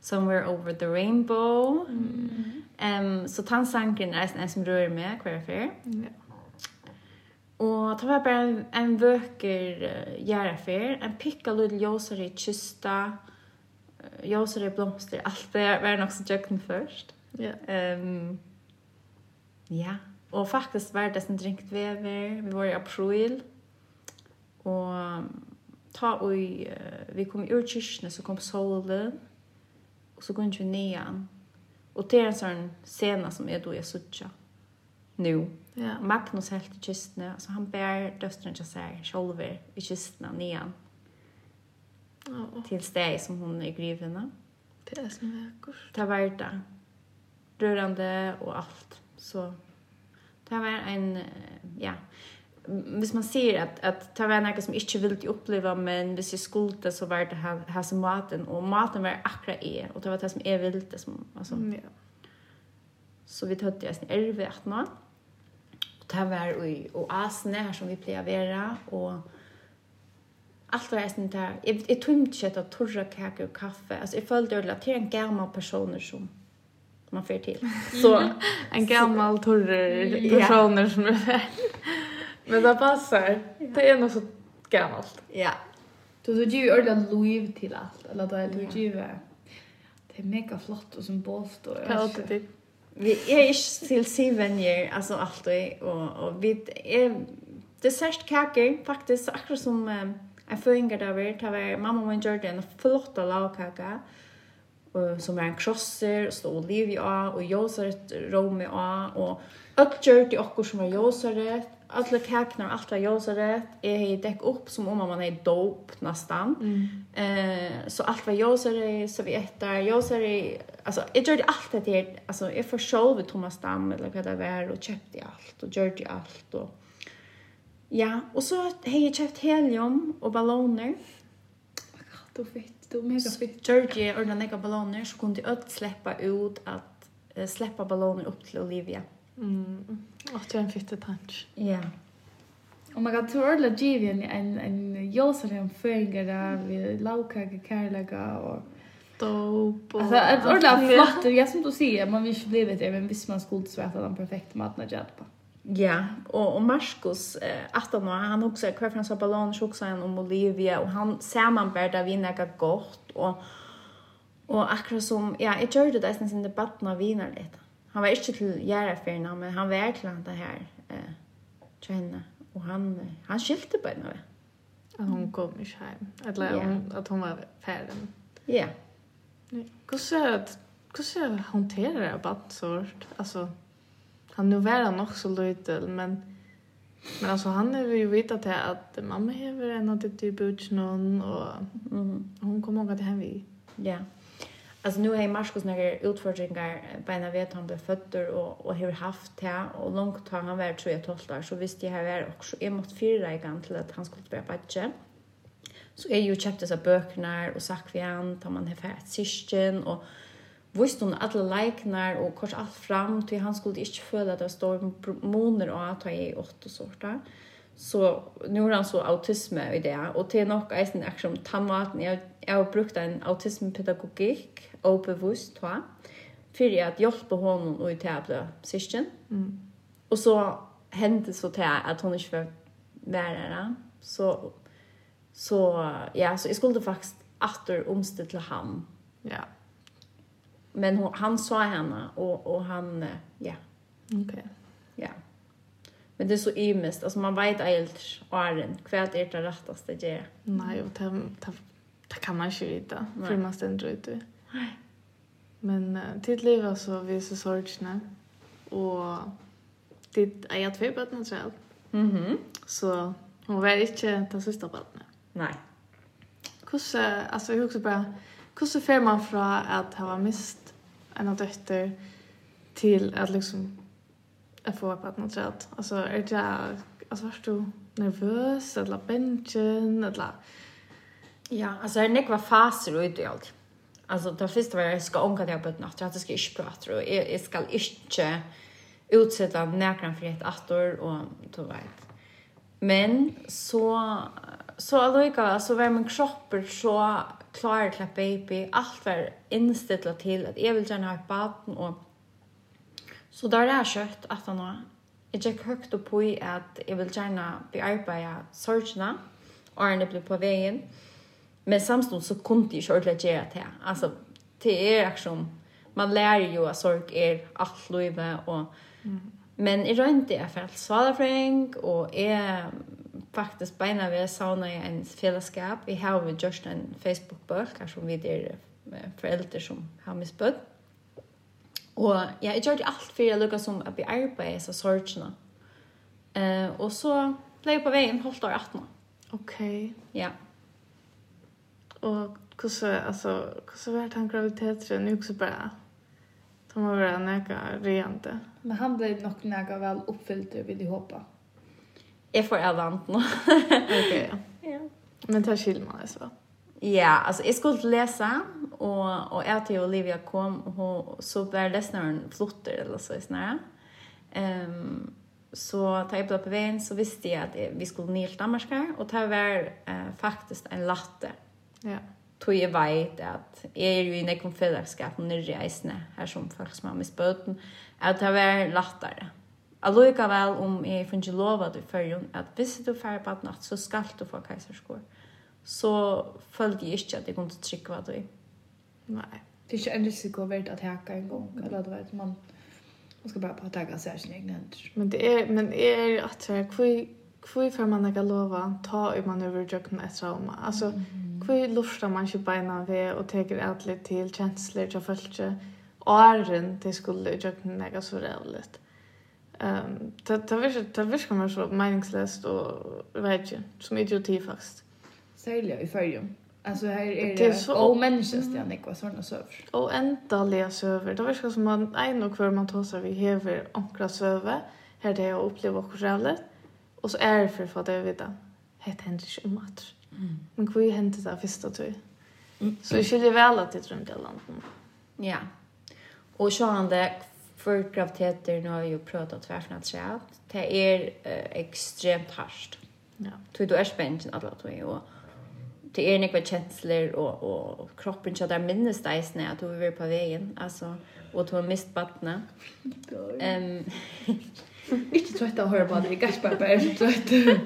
Somewhere Over the Rainbow. Mm. Um, så tannsanken er en som rører meg hver fyr. Ja. Og det var bare en, en vøker uh, gjærefer, en pikka lille ljøsere i kysta, ljøsere blomster, alt det var nok så jøkken først. Ja. Um, ja, og faktisk var det som drinkt vever, vi var i april, og ta og uh, vi kom ur kyrkene, så kom solen, så går inte nian. Och det är en sån scena som är då jag suttja. Nu. Ja. Magnus helt i kistna. Alltså han bär döstren till sig själv i kistna nian. Ja. Till steg som hon är grivna. Det är som vackert. Det var det. Rörande och allt. Så det var en, ja, hvis man sier att att ta var noe som inte vill ju uppleva men hvis jeg skulle så var det här som maten. Och maten var akkurat jeg, och det var det som är ville det som alltså mm, ja. så vi tog det sen erve at nå. Og det var i och asne här som vi plejer och allt var sen där jag, jag tog inte kött och torra kakor och kaffe. Alltså jag följde det till en gammal personer som man får till så en gammal torr personer som är Men det passar. Det är nog så gammalt. Ja. Du du ju ordla lov till allt. Eller då är du ju Det är mega flott och symboliskt och. Kan Kallt det. Vi är inte till seven alltså alltid och och vi är dessertkakor faktiskt akkurat som en föringar där vi tar mamma och Jordan en flotta lagkaka som är en krosser och står oliv i och jag så ett rom i och Alt gjør det okkur som var Alle alla og alt var jåsaret, jeg har dekk opp som om man er dop nästan. Mm. Eh, så allt var jåsaret, servietter, jåsaret, alltså jag gjorde allt det här, alltså jag försov Thomas Damm eller vad det var och köpte allt och gjorde allt och Ja, och så hej jag köpt helium och ballonger. Vad fett, du mega fett. Georgie ordnade några balloner, så kunde öd släppa ut att uh, släppa ballonger upp till Olivia. Mm Mm. Och det är en fitte punch. Ja. Och man kan tro att givet en en en josar en fänger där vi lauka kärlega och dope. Alltså ett ordla flott. Jag som du säger man vill ju bli vet även visst man skulle svärta den perfekt maten att på. Ja, och och Marcus eh han han också kvar från så ballon han om Olivia och han ser man värda vinna gott och och akkurat som ja, jag gjorde det nästan sin debatten av vinnarna lite han var inte till Järafärna men han var till det här eh tjänna och han han skilte på henne. Att hon kom i hem. Att yeah. hon att hon var färdig. Ja. Nej. Kusse kusse hanterar det bara sort. Alltså han nu var han så lite men Men alltså han är ju vita till att mamma har en att det typ ut någon och mm. hon kommer ihåg att det här vi. Ja. Alltså nu är Marcus några utfordringar på en vet han blev född och och har haft det och långt har han varit tror jag 12 år så visste jag här varit också jag måste fyra i gång till att han skulle börja patcha. Så är ju köptes av böckerna och sagt vi han tar man här för ett syskon och visst hon alla liknar och kors allt fram till han skulle inte föda att det står månader och att ta i åtta sorter. Mm så nu har han så autism i det och till nog eisen action tamaten jag jag har brukt en autismpedagogik och bevisst va för att hjälpa honom och i tävla session mm. och så hände så till att hon inte var där. så så ja så jag skulle faktiskt åter omställa till ham ja men hon, han sa henne och och han ja okej okay. ja Men det är så ymest. Alltså man vet helt åren. Kvärt är det rättaste att göra. Nej, och det, det, det kan man inte veta. Nej. För man ständer ut det. Nej. Men uh, till liv alltså, vi är så sorgsna. Och ditt, jag två bötterna tror jag. Mm -hmm. Så hon var inte den sista bötterna. Nej. Hur, alltså jag också bara, hur fer man fra at ha mist en av døtter til at liksom jag får på något sätt. Alltså är det alltså var du nervös eller bänken eller Ja, alltså det nick var faser ut i. Alltså det första var jag ska omkring det på ett natt. Jag ska inte prata och jag, jag ska inte utsätta näkran för ett attor och du vet. Men så så alltså så var min kropp så klar till baby allt var inställt till att jag vill gärna ha ett barn och Så där är kött att han har Jeg gikk høyt opp på i at jeg vil gjerne bearbeide sorgerna og han ble på veien. Men samstånd så kunne jeg ikke ordentlig gjøre det. Altså, det er liksom man lærer jo at sorg er alt livet og mm. men i runt det är för svalafreng, og jeg faktisk beina ved sauna i en fellesskap. Vi har jo just en Facebook-bok som vi där foreldre som har misbøtt. Og ja, jeg gjør det alt for jeg lukket som at vi arbeider så sorgene. Eh, og så ble jeg på veien holdt år 18. Ok. Ja. Og hvordan, altså, hvordan var det han graviditeten? Nå også bare, de må være nægge rejente. Men han ble nok nægget vel oppfyllt, vil jeg håpe. Jeg får alle annet nå. ok, ja. ja. Men det er skilmer, altså. Ja. Ja, alltså jeg skulle lese, och och jag till Olivia kom och så blev läsaren flotter eller så sånn Ehm um, så tar jag på veien, så visste jeg at jeg, vi skulle ner til Danmark och ta väl uh, faktiskt en latte. Ja. Tog jeg vet att jeg är ju i nekken fellesskap när jag reisne här som folk som har missböten att ta väl lattare. Alloika väl om finner ikke lov at du følger att hvis du färg på natt så skal du få kajsarskor så följde jag inte att jag kunde trycka vad det Nei. Det er ikke en risiko värt att hacka en gång. Eller du vet, man, man skal bare på att hacka sig i sina egna. Men det er, men är att så här, hur, hur får man ikke lov å ta hur man överdragna et trauma? Altså, mm. hur luftar man ikke beina ved og teker alt litt til kjensler til følelse. åren till skulle överdragna något så rävligt. Um, det, det, det, det virkar man så meningslöst och vet ikke, som idioti faktisk særlig i färgen. Altså her er det, det så... och människor stian det går såna söver. Och ändliga søver. Det verkar som man en og hver man tar seg vi hever ankra söver. Her det er å oppleve också själv. Og så er det for att det vet jag. Det hender ikke om at. Men hva hände det första tur? Mm. Så jag kände väl att det drömde landet. Ja. Og så han det for graviteter nå har vi ju pratat tvärsen att säga. Det er uh, ekstremt harst. Ja. Tror du er spänt att tog og det är några känslor och och kroppen så där minnes det är när att du var på vägen alltså och du har mist vattnet. Ehm Ikke så att å høre på det, ikke bare så trøyt.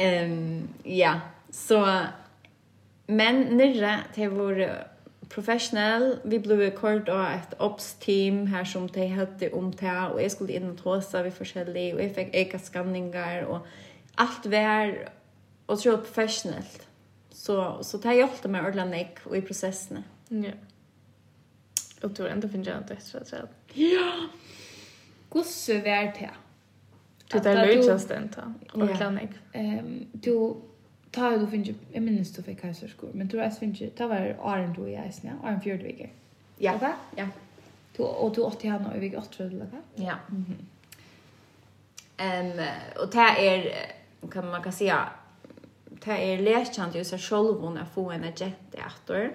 um, ja, så, men nere til vår professionell, vi ble kort av et ops-team her som de hadde om det, og jeg skulle inn og tåse vi forskjellig, og jeg fikk eka skanninger, og alt var, og tror. Så, så det jag hjulpet meg ordentlig nek og i prosessene. Ja. Og du har enda finnet jeg at du etter at jeg Ja! Gosse vær til. Du tar løytjast den ta, ordentlig Ehm Du, ta du finnet, jeg minns du fikk heiserskor, men du har finnet, ta var Arend du i eisen, ja? Arend Fjordviker. Ja. Okay? Ja. Du, og du åtti henne i vik 8, eller hva? Ja. Mhm. Ehm um, og det er, kan man kan säga, det er lekjande i seg sjolvun å få en agente etter.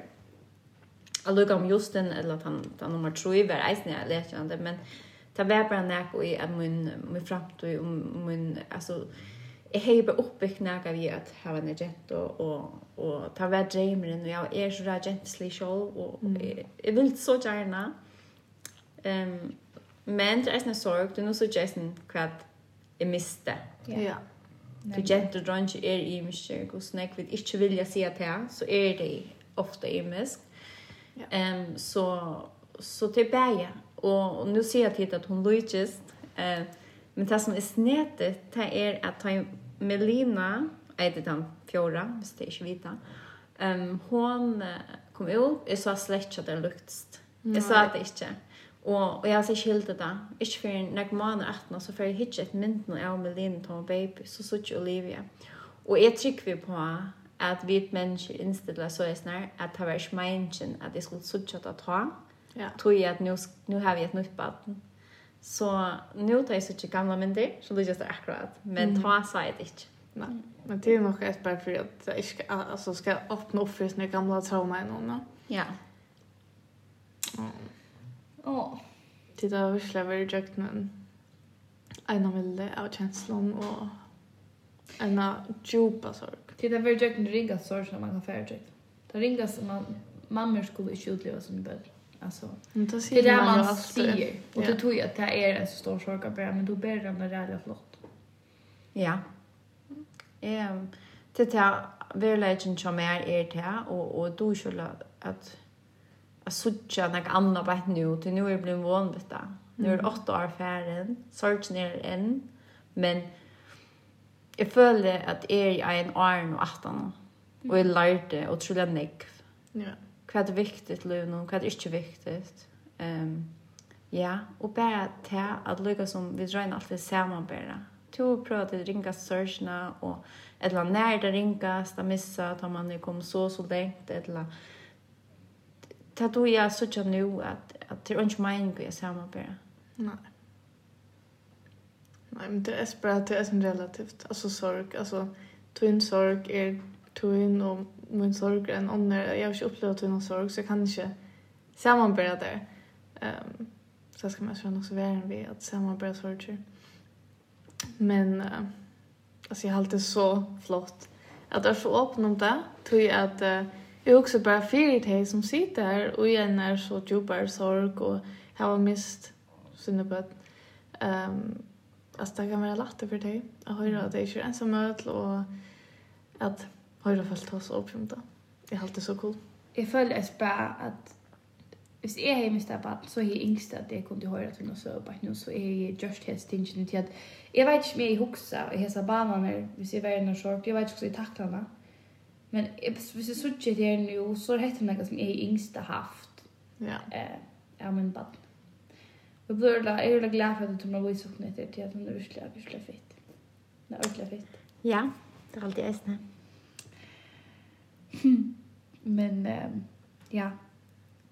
Jeg lukker om just den, eller den, den nummer tre, var eisen jeg lekjande, men det var bare nek i at min, min fremtid, og min, altså, jeg har bare oppbyggt nek av i at jeg var en agent, og, og, og det var dreimeren, og jeg er så agenteslig selv, og jeg, jeg vil så gjerne. Um, men det er en sorg, det er noe så gjerne hva jeg miste. Ja. Yeah. Du gentur dronki er i imiskir, og snakk vil ikkje vilja si at her, så er det ofte imisk. Ja. Ehm så så tilbake. Og, og nu ser jeg til at hun lykkes. Eh, men det som er snetet, det er at ta Melina, jeg heter den fjorda, hvis det ikke vita, um, hun kom ut, jeg sa slett ikke at det luktst. Jeg sa det ikke. Og, og jeg har sett skilt det. da. Ikke for en nek måned etter, så får jeg hitje et mynd når jeg og Melina tar med baby, så sier ikke Olivia. Og jeg trykker vi på at vi et menneske innstiller så jeg snar, at det var ikke meningen at jeg skulle sitte til ta. Ja. Tror jeg at nå nå har vi et nytt baden. Så nå tar jeg så ikke gamle mynder, så det er just akkurat. Men ta sa jeg det ikke. Nei. Men det er nok et bare for at jeg ikke altså, skal åpne opp for sånne gamle traumer i noen. Ja. Mm. Ja. Det har var vært väldigt men en av de av känslan och en av djupa sorg. Det där var jukt en ringa sorg som man kan färdigt. Det ringa som man mammor skulle inte utleva som bädd. Alltså, det är det man, man säger. Och det tror jag att det är en så stor sorg att bära, men då bär den det rädda flott. Ja. Ehm, det här, verleggen som är er det, och, och då skulle att jag såg när jag annat på ett nu till nu är det blivit vån vid det. Nu är det åtta år färden, sorgen är en, men jag följde att er är en år och åtta och jag lärde och trodde jag Ja. Vad är viktigt nu och vad är ikke viktig? Um, ja, og bare til at lykke som vi drar in allt det sammanbära. To pröva att ringa og et eller annet nær det ringes, da missa, at man er kommet så så lengt, et eller annet det då jag såg nu att att det är inte meningen att samarbeta. Nej. Nej, men det är bara det är som relativt. Alltså sorg, alltså twin sorg är twin och min sorg är en annan. Jag har inte upplevt twin och sorg så jag kan inte samarbeta det. Um, så ska man känna också värre vid att samarbeta sorger. Men uh, alltså jag har alltid så flott att jag är så öppen om det. Tror jag att uh, är också bara för dig som sitter här och igen är så djupare sorg och har mist sina bön. Um, alltså det kan vara lätt för dig att höra att det är inte ensam möt och att höra folk ta sig upp om det. Det är alltid så cool. Jag följer oss bara att Hvis jeg har mistet barn, så er jeg yngst at jeg kom til høyre til noe søvbart nå, så er jeg just helt stingende til at jeg vet ikke om jeg husker, og jeg har banan her, hvis jeg var i noe sjort, jeg vet ikke hvordan jeg takler henne. Men hvis jeg sørger det her nå, så er det noe som jeg yngste har haft. Ja. Eh, ja, men bare. Jeg blir da, jeg er glad for at du må vise opp nøytter til at hun er virkelig, virkelig fint. Det er virkelig fint. Ja, det er alltid eisende. men, eh, ja.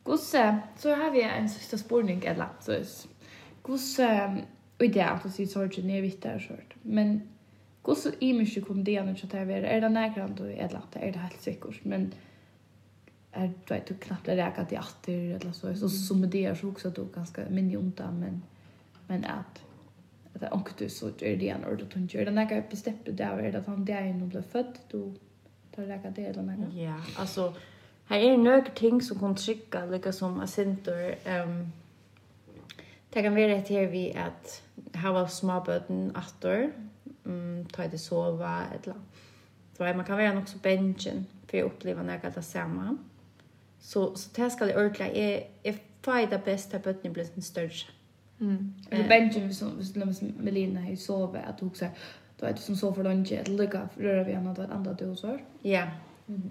Gosse, så har vi en siste spørning, eller så Gosse, og det er at du sier sorgen, jeg vet det er sort. Men Hur så i mycket kom det annars att jag är är det närgrant och är det är det helt säkert men är du vet du knappt det räcker till åter eller så så som med det så också då ganska minjonta men men att att anktu så är det en ordet hon gör den där bestämde där är det att han där är nog blev född då tar det det eller något. Ja, alltså här är några ting som kan trycka lika som asintor ehm Det kan være et her vi at hava småbøten atter, mm, ta det sova eller så man kan vara också benchen för att uppleva när jag tar samma så så det ska det ordla. Är är fight the best att bötni blir en större mm. Eller benchen som som Melina har sova att hon säger då är det som så för lunch att lucka röra vi annat att andra då så ja.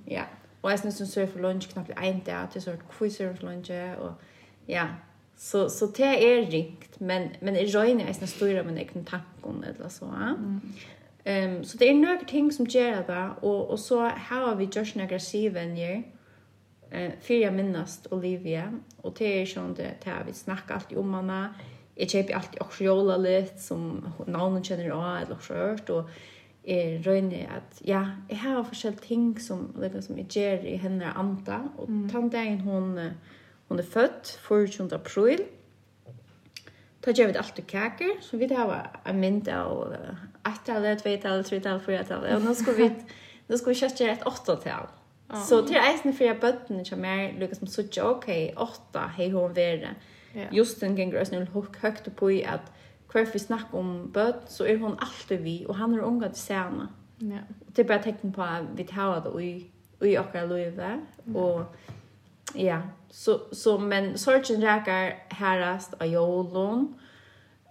Ja. Og jeg synes som så for lunch knappt en dag til så quiz för lunch? Och ja. Så så det är rikt men men i röjning är snarare stora men egna tankar eller så. Ehm um, så det är några ting som gör det och och så har vi just några sivvänjer. Eh fyra minnast Olivia och det är sånt det här vi snackar alltid om mamma. Jag köper alltid också jola lite som någon känner av eller så och är rönne att ja, jag har forskjellige ting som liksom som jag gör i henne anta och mm. tanten hon Hon er født 24. april. Ta gjør vi alltid kaker, så vi har en mynd av 8-tallet, 2-tallet, 3-tallet, 4-tallet, og nå skal vi, nå skal vi kjøtte et 8-tall. Så til eisen for jeg bøttene kommer jeg lykkes som suttje, ok, 8, hei hun være. Justen ganger også noe høyt på i at hver vi snakker om bøtt, så er hun alltid vi, og han er unga til sene. Ja. Det er bare tecken på at vi tar det i, i akkurat livet, og Ja, så, så men sorgen räkar härast av jolon.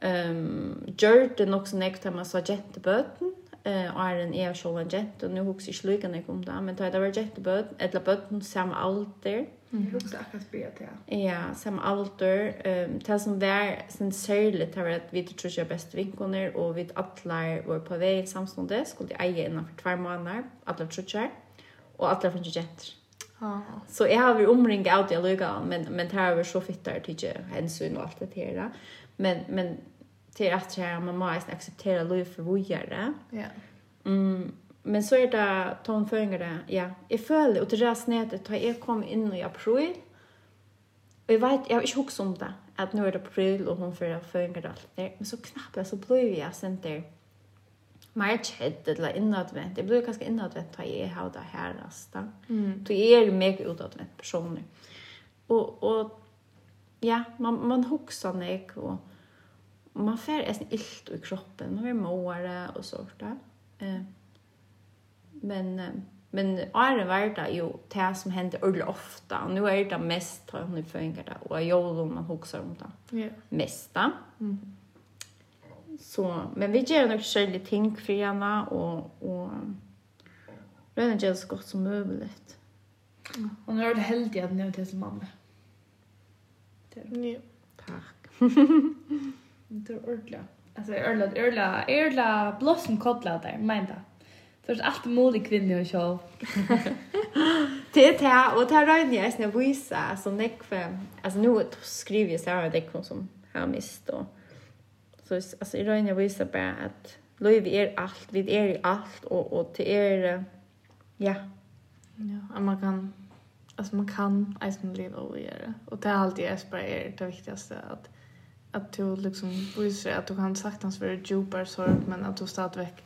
Um, gör det nog så näkt man sa jätteböten. Eh, och är en ea så en jett. Och nu hos i slugan jag kom där. Men det var jätteböten. Eller böten samma alter. Mm. Jag också akkurat spela ja. Ja, samma alter. Um, det som var sen särligt var att vi tror jag bäst vinkoner. Och vi alla var på väg samståndet. Skulle jag eja innanför två månader. Alla tror jag. Och alla fanns ju jätter. Så jag har vært omringa av det lugga men men det har vært så fittar tycker hänsyn och alt det her. Men men till att jag man måste akseptere lov för vad det. Ja. Mm men så är det tonföringare. Ja, jeg føler, og til det där snätet har jag kom in i april. og jeg vet jag har ikke huxat om det att nu är det april och hon för föringar alt det. Men så knapt, så blev jag sent där mer kjedd eller innadvendt. Jeg blir kanskje innadvendt da jeg har det her. Da. Mm. Så jeg er meg utadvendt personer. Og, og ja, man, man hokser meg, og man får en ilt i kroppen. Man blir måere og sånt. Da. Eh, men eh, men är var det ju det som händer ordentligt ofta. Och nu är det mest har hon i föringar där. Och jag gör man huxar om det. Ja. Mest. Mm. Så, men vi gör nog själva ting för henne och, och röna gör så gott som möjligt. Mm. Och nu är det heldig att ni har till som mamma. Ja. Tack. det är ordentligt. Alltså örla örla örla blossom kottla där men då. För att allt möjligt kvinnor och så. Det är det och det är ju nästan visa alltså nekve. Alltså nu skriver jag så här det kom som har mist och Så alltså i röjning visar bara att Löjv är allt, vi är i allt och, och till er, ja. Ja, man kan, alltså man kan eisen leva och göra. Och det är alltid jag bara är det viktigaste att att du liksom visar att du kan saktans vara djupare sorg men att du stadigväck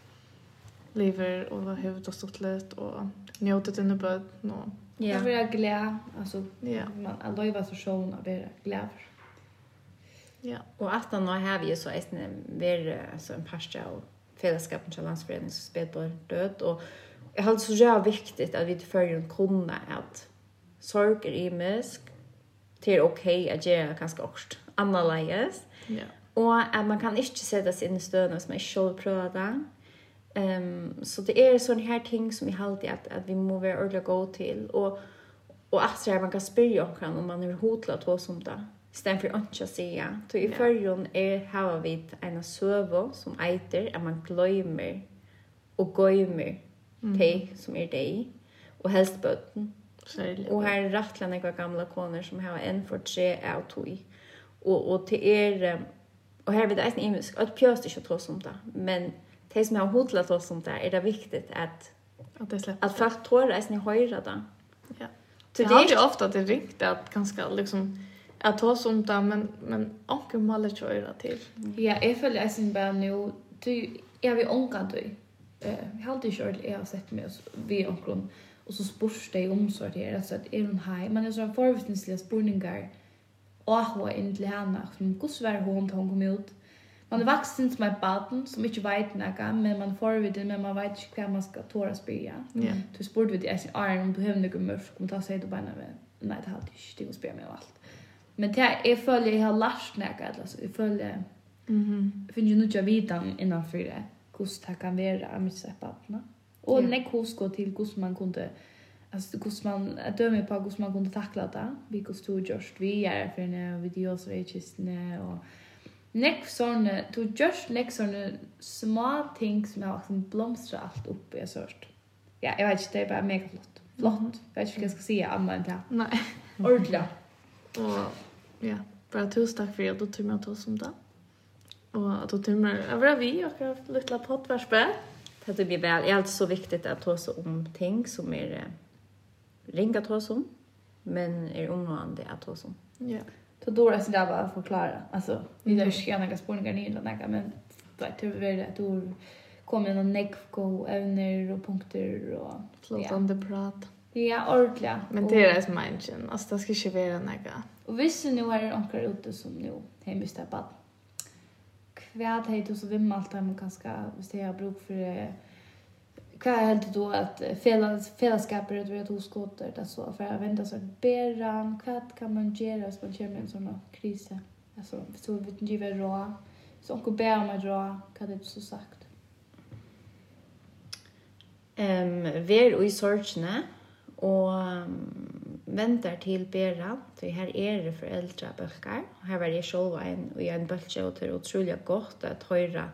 lever och huvudet och stått lätt och njutit under böden och Ja. Jag vill vara. Alltså, ja. man, alla var så sjön av det glad. Ja, og at han nå har vi jo så eisen vært alltså en pasta och fellesskapen til landsforeningen som sped på død, og jeg har så jævlig viktig at vi til førjen kunne at sorg er imisk, til ok at gjøre ganske årst, annerledes, ja. og at man kan ikke sette seg inn i støvnene som man selv prøver det. Um, så det er sånne her ting som jeg alltid at, at vi må være ordentlig gode til, og, og at man kan spørre omkring om man er hodla til sånt om det stedet for ikke å si ja. Så i førjen er her vi en søve som eiter at man gløymer og gøymer mm. de som er de, og helst bøten. Særlig. Og her er rettelig noen gamle koner som har en for tre av tog. Og, og til er, og her vil det eisen imisk, at pjøst ikke tås om det, men de som har hodla tås om det, er det viktig at, at, det at folk tår eisen i høyre da. Ja. Så det er jo ofte at det er riktig at ganske liksom, att ta som där men men onkel måste köra till. Ja, jag följer jag sen bara nu du jag vill onka du. Eh, jag har inte kört jag har sett mig vi onkel och så spurs det om så det är så att är hon här men det är så förvisningsliga spurningar och hon in till henne som kus var hon hon kom ut. Man är vuxen som ett barn som inte vet något men man får vid det, men man vet inte vad man ska tåra spyrja. Ja. Du spurte vid det, är säger, om du behöver något mörk, om du tar sig bara, nej det har inte, det är att mig och allt. Men det är följer jag har lärt mig alltså jag följer Mhm. Mm Finn ju nu vita innan för det. Hur det kan vara med sig papparna. Och ja. när kost går till hur man kunde alltså hur man att döma på hur man kunde tackla det. Vi kost tog just vi är för en video så är just när och Nek sånne, du just nek sånne små ting som har liksom blomstret alt oppe, i sørt. Ja, jeg vet ikke, det er bare mega flott. Flott. Jeg vet ikke hva jeg skal si, annet enn det. Nei. Ordentlig. Och ja, bara tusen tack för det. du tog jag att oss om det. Och då tror jag att var vi och har lilla poddvärspe. Det blir väl. Det är alltid så viktigt att ta oss om ting som är ringa ta oss om. Men är områdande att ta oss om. Ja. Så då är det där bara att förklara. Alltså, vi där ska några spårningar ner eller något. Men det är tyvärr att du kommer någon negg och ävner och punkter. Och, Flåtande ja. prat. Ja, ordentligt. Men det är det som är Alltså det ska inte vara några. Och visst nu är det några ute som nu har mist det bara. Kvärt hej du så vimmar allt hem ganska, hvis det har bruk för Kvar helt då att fällskaper ut vi har oskotter där så för att vända så beran bära kan man göra så man kommer en sån kris. Alltså så vi ni väl då så och bära med då vad det så sagt. Ehm um, ver och i sorgene, og um, venter til Bera, så her er det foreldre bølger. Her var jeg selv en, og jeg en bølge, og det er utrolig godt at høyre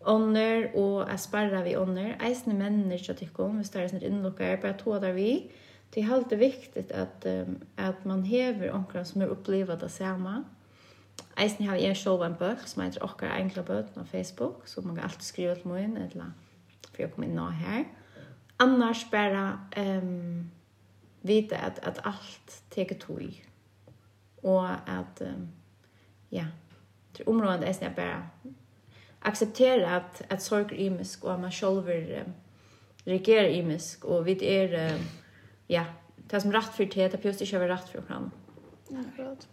ånder og jeg sparrer vi ånder. Eisende mennene ikke til kom, hvis det er sånn innlukker, bare to der vi. Det er alltid viktig at, um, at man hever ånkere som er opplevet det samme. Eisende har jeg selv en bøk som heter Okkar Enkla Bøten på Facebook, så man kan alltid skrive til min, eller for jeg kommer inn nå her. Annars bare... Um, vita att att allt tar tog och att ja det området är snäpp bara acceptera att att sorg är mysk och man själv reagerar imisk, mysk och vid är ja det som rätt för det att just inte är rätt för fram. Akkurat.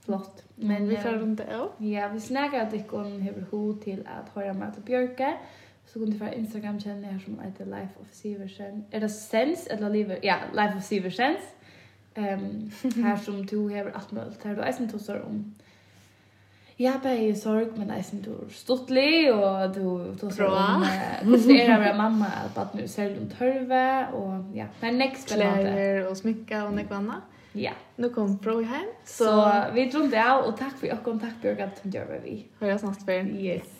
Flott. Men vi får runt det. Ja, vi snackar att det går en huvud till att höra med att björka. Mm så kunde för Instagram känna här som heter Life of Siversen. Är det sens eller live? Ja, Life of Siversen. Ehm um, här som du har allt möjligt. Här du är sen du om. Ja, bara i sorg, men jag syns du är stortlig och du tar sig om konserterar med mamma att nu ser om törve och ja, men next spännande. Kläder och smycka och nekva annat. Ja. Nu kom bro hem. Så, så vi det av och tack för er och tack Björk att du gör vad vi. Hör jag snart för. Yes.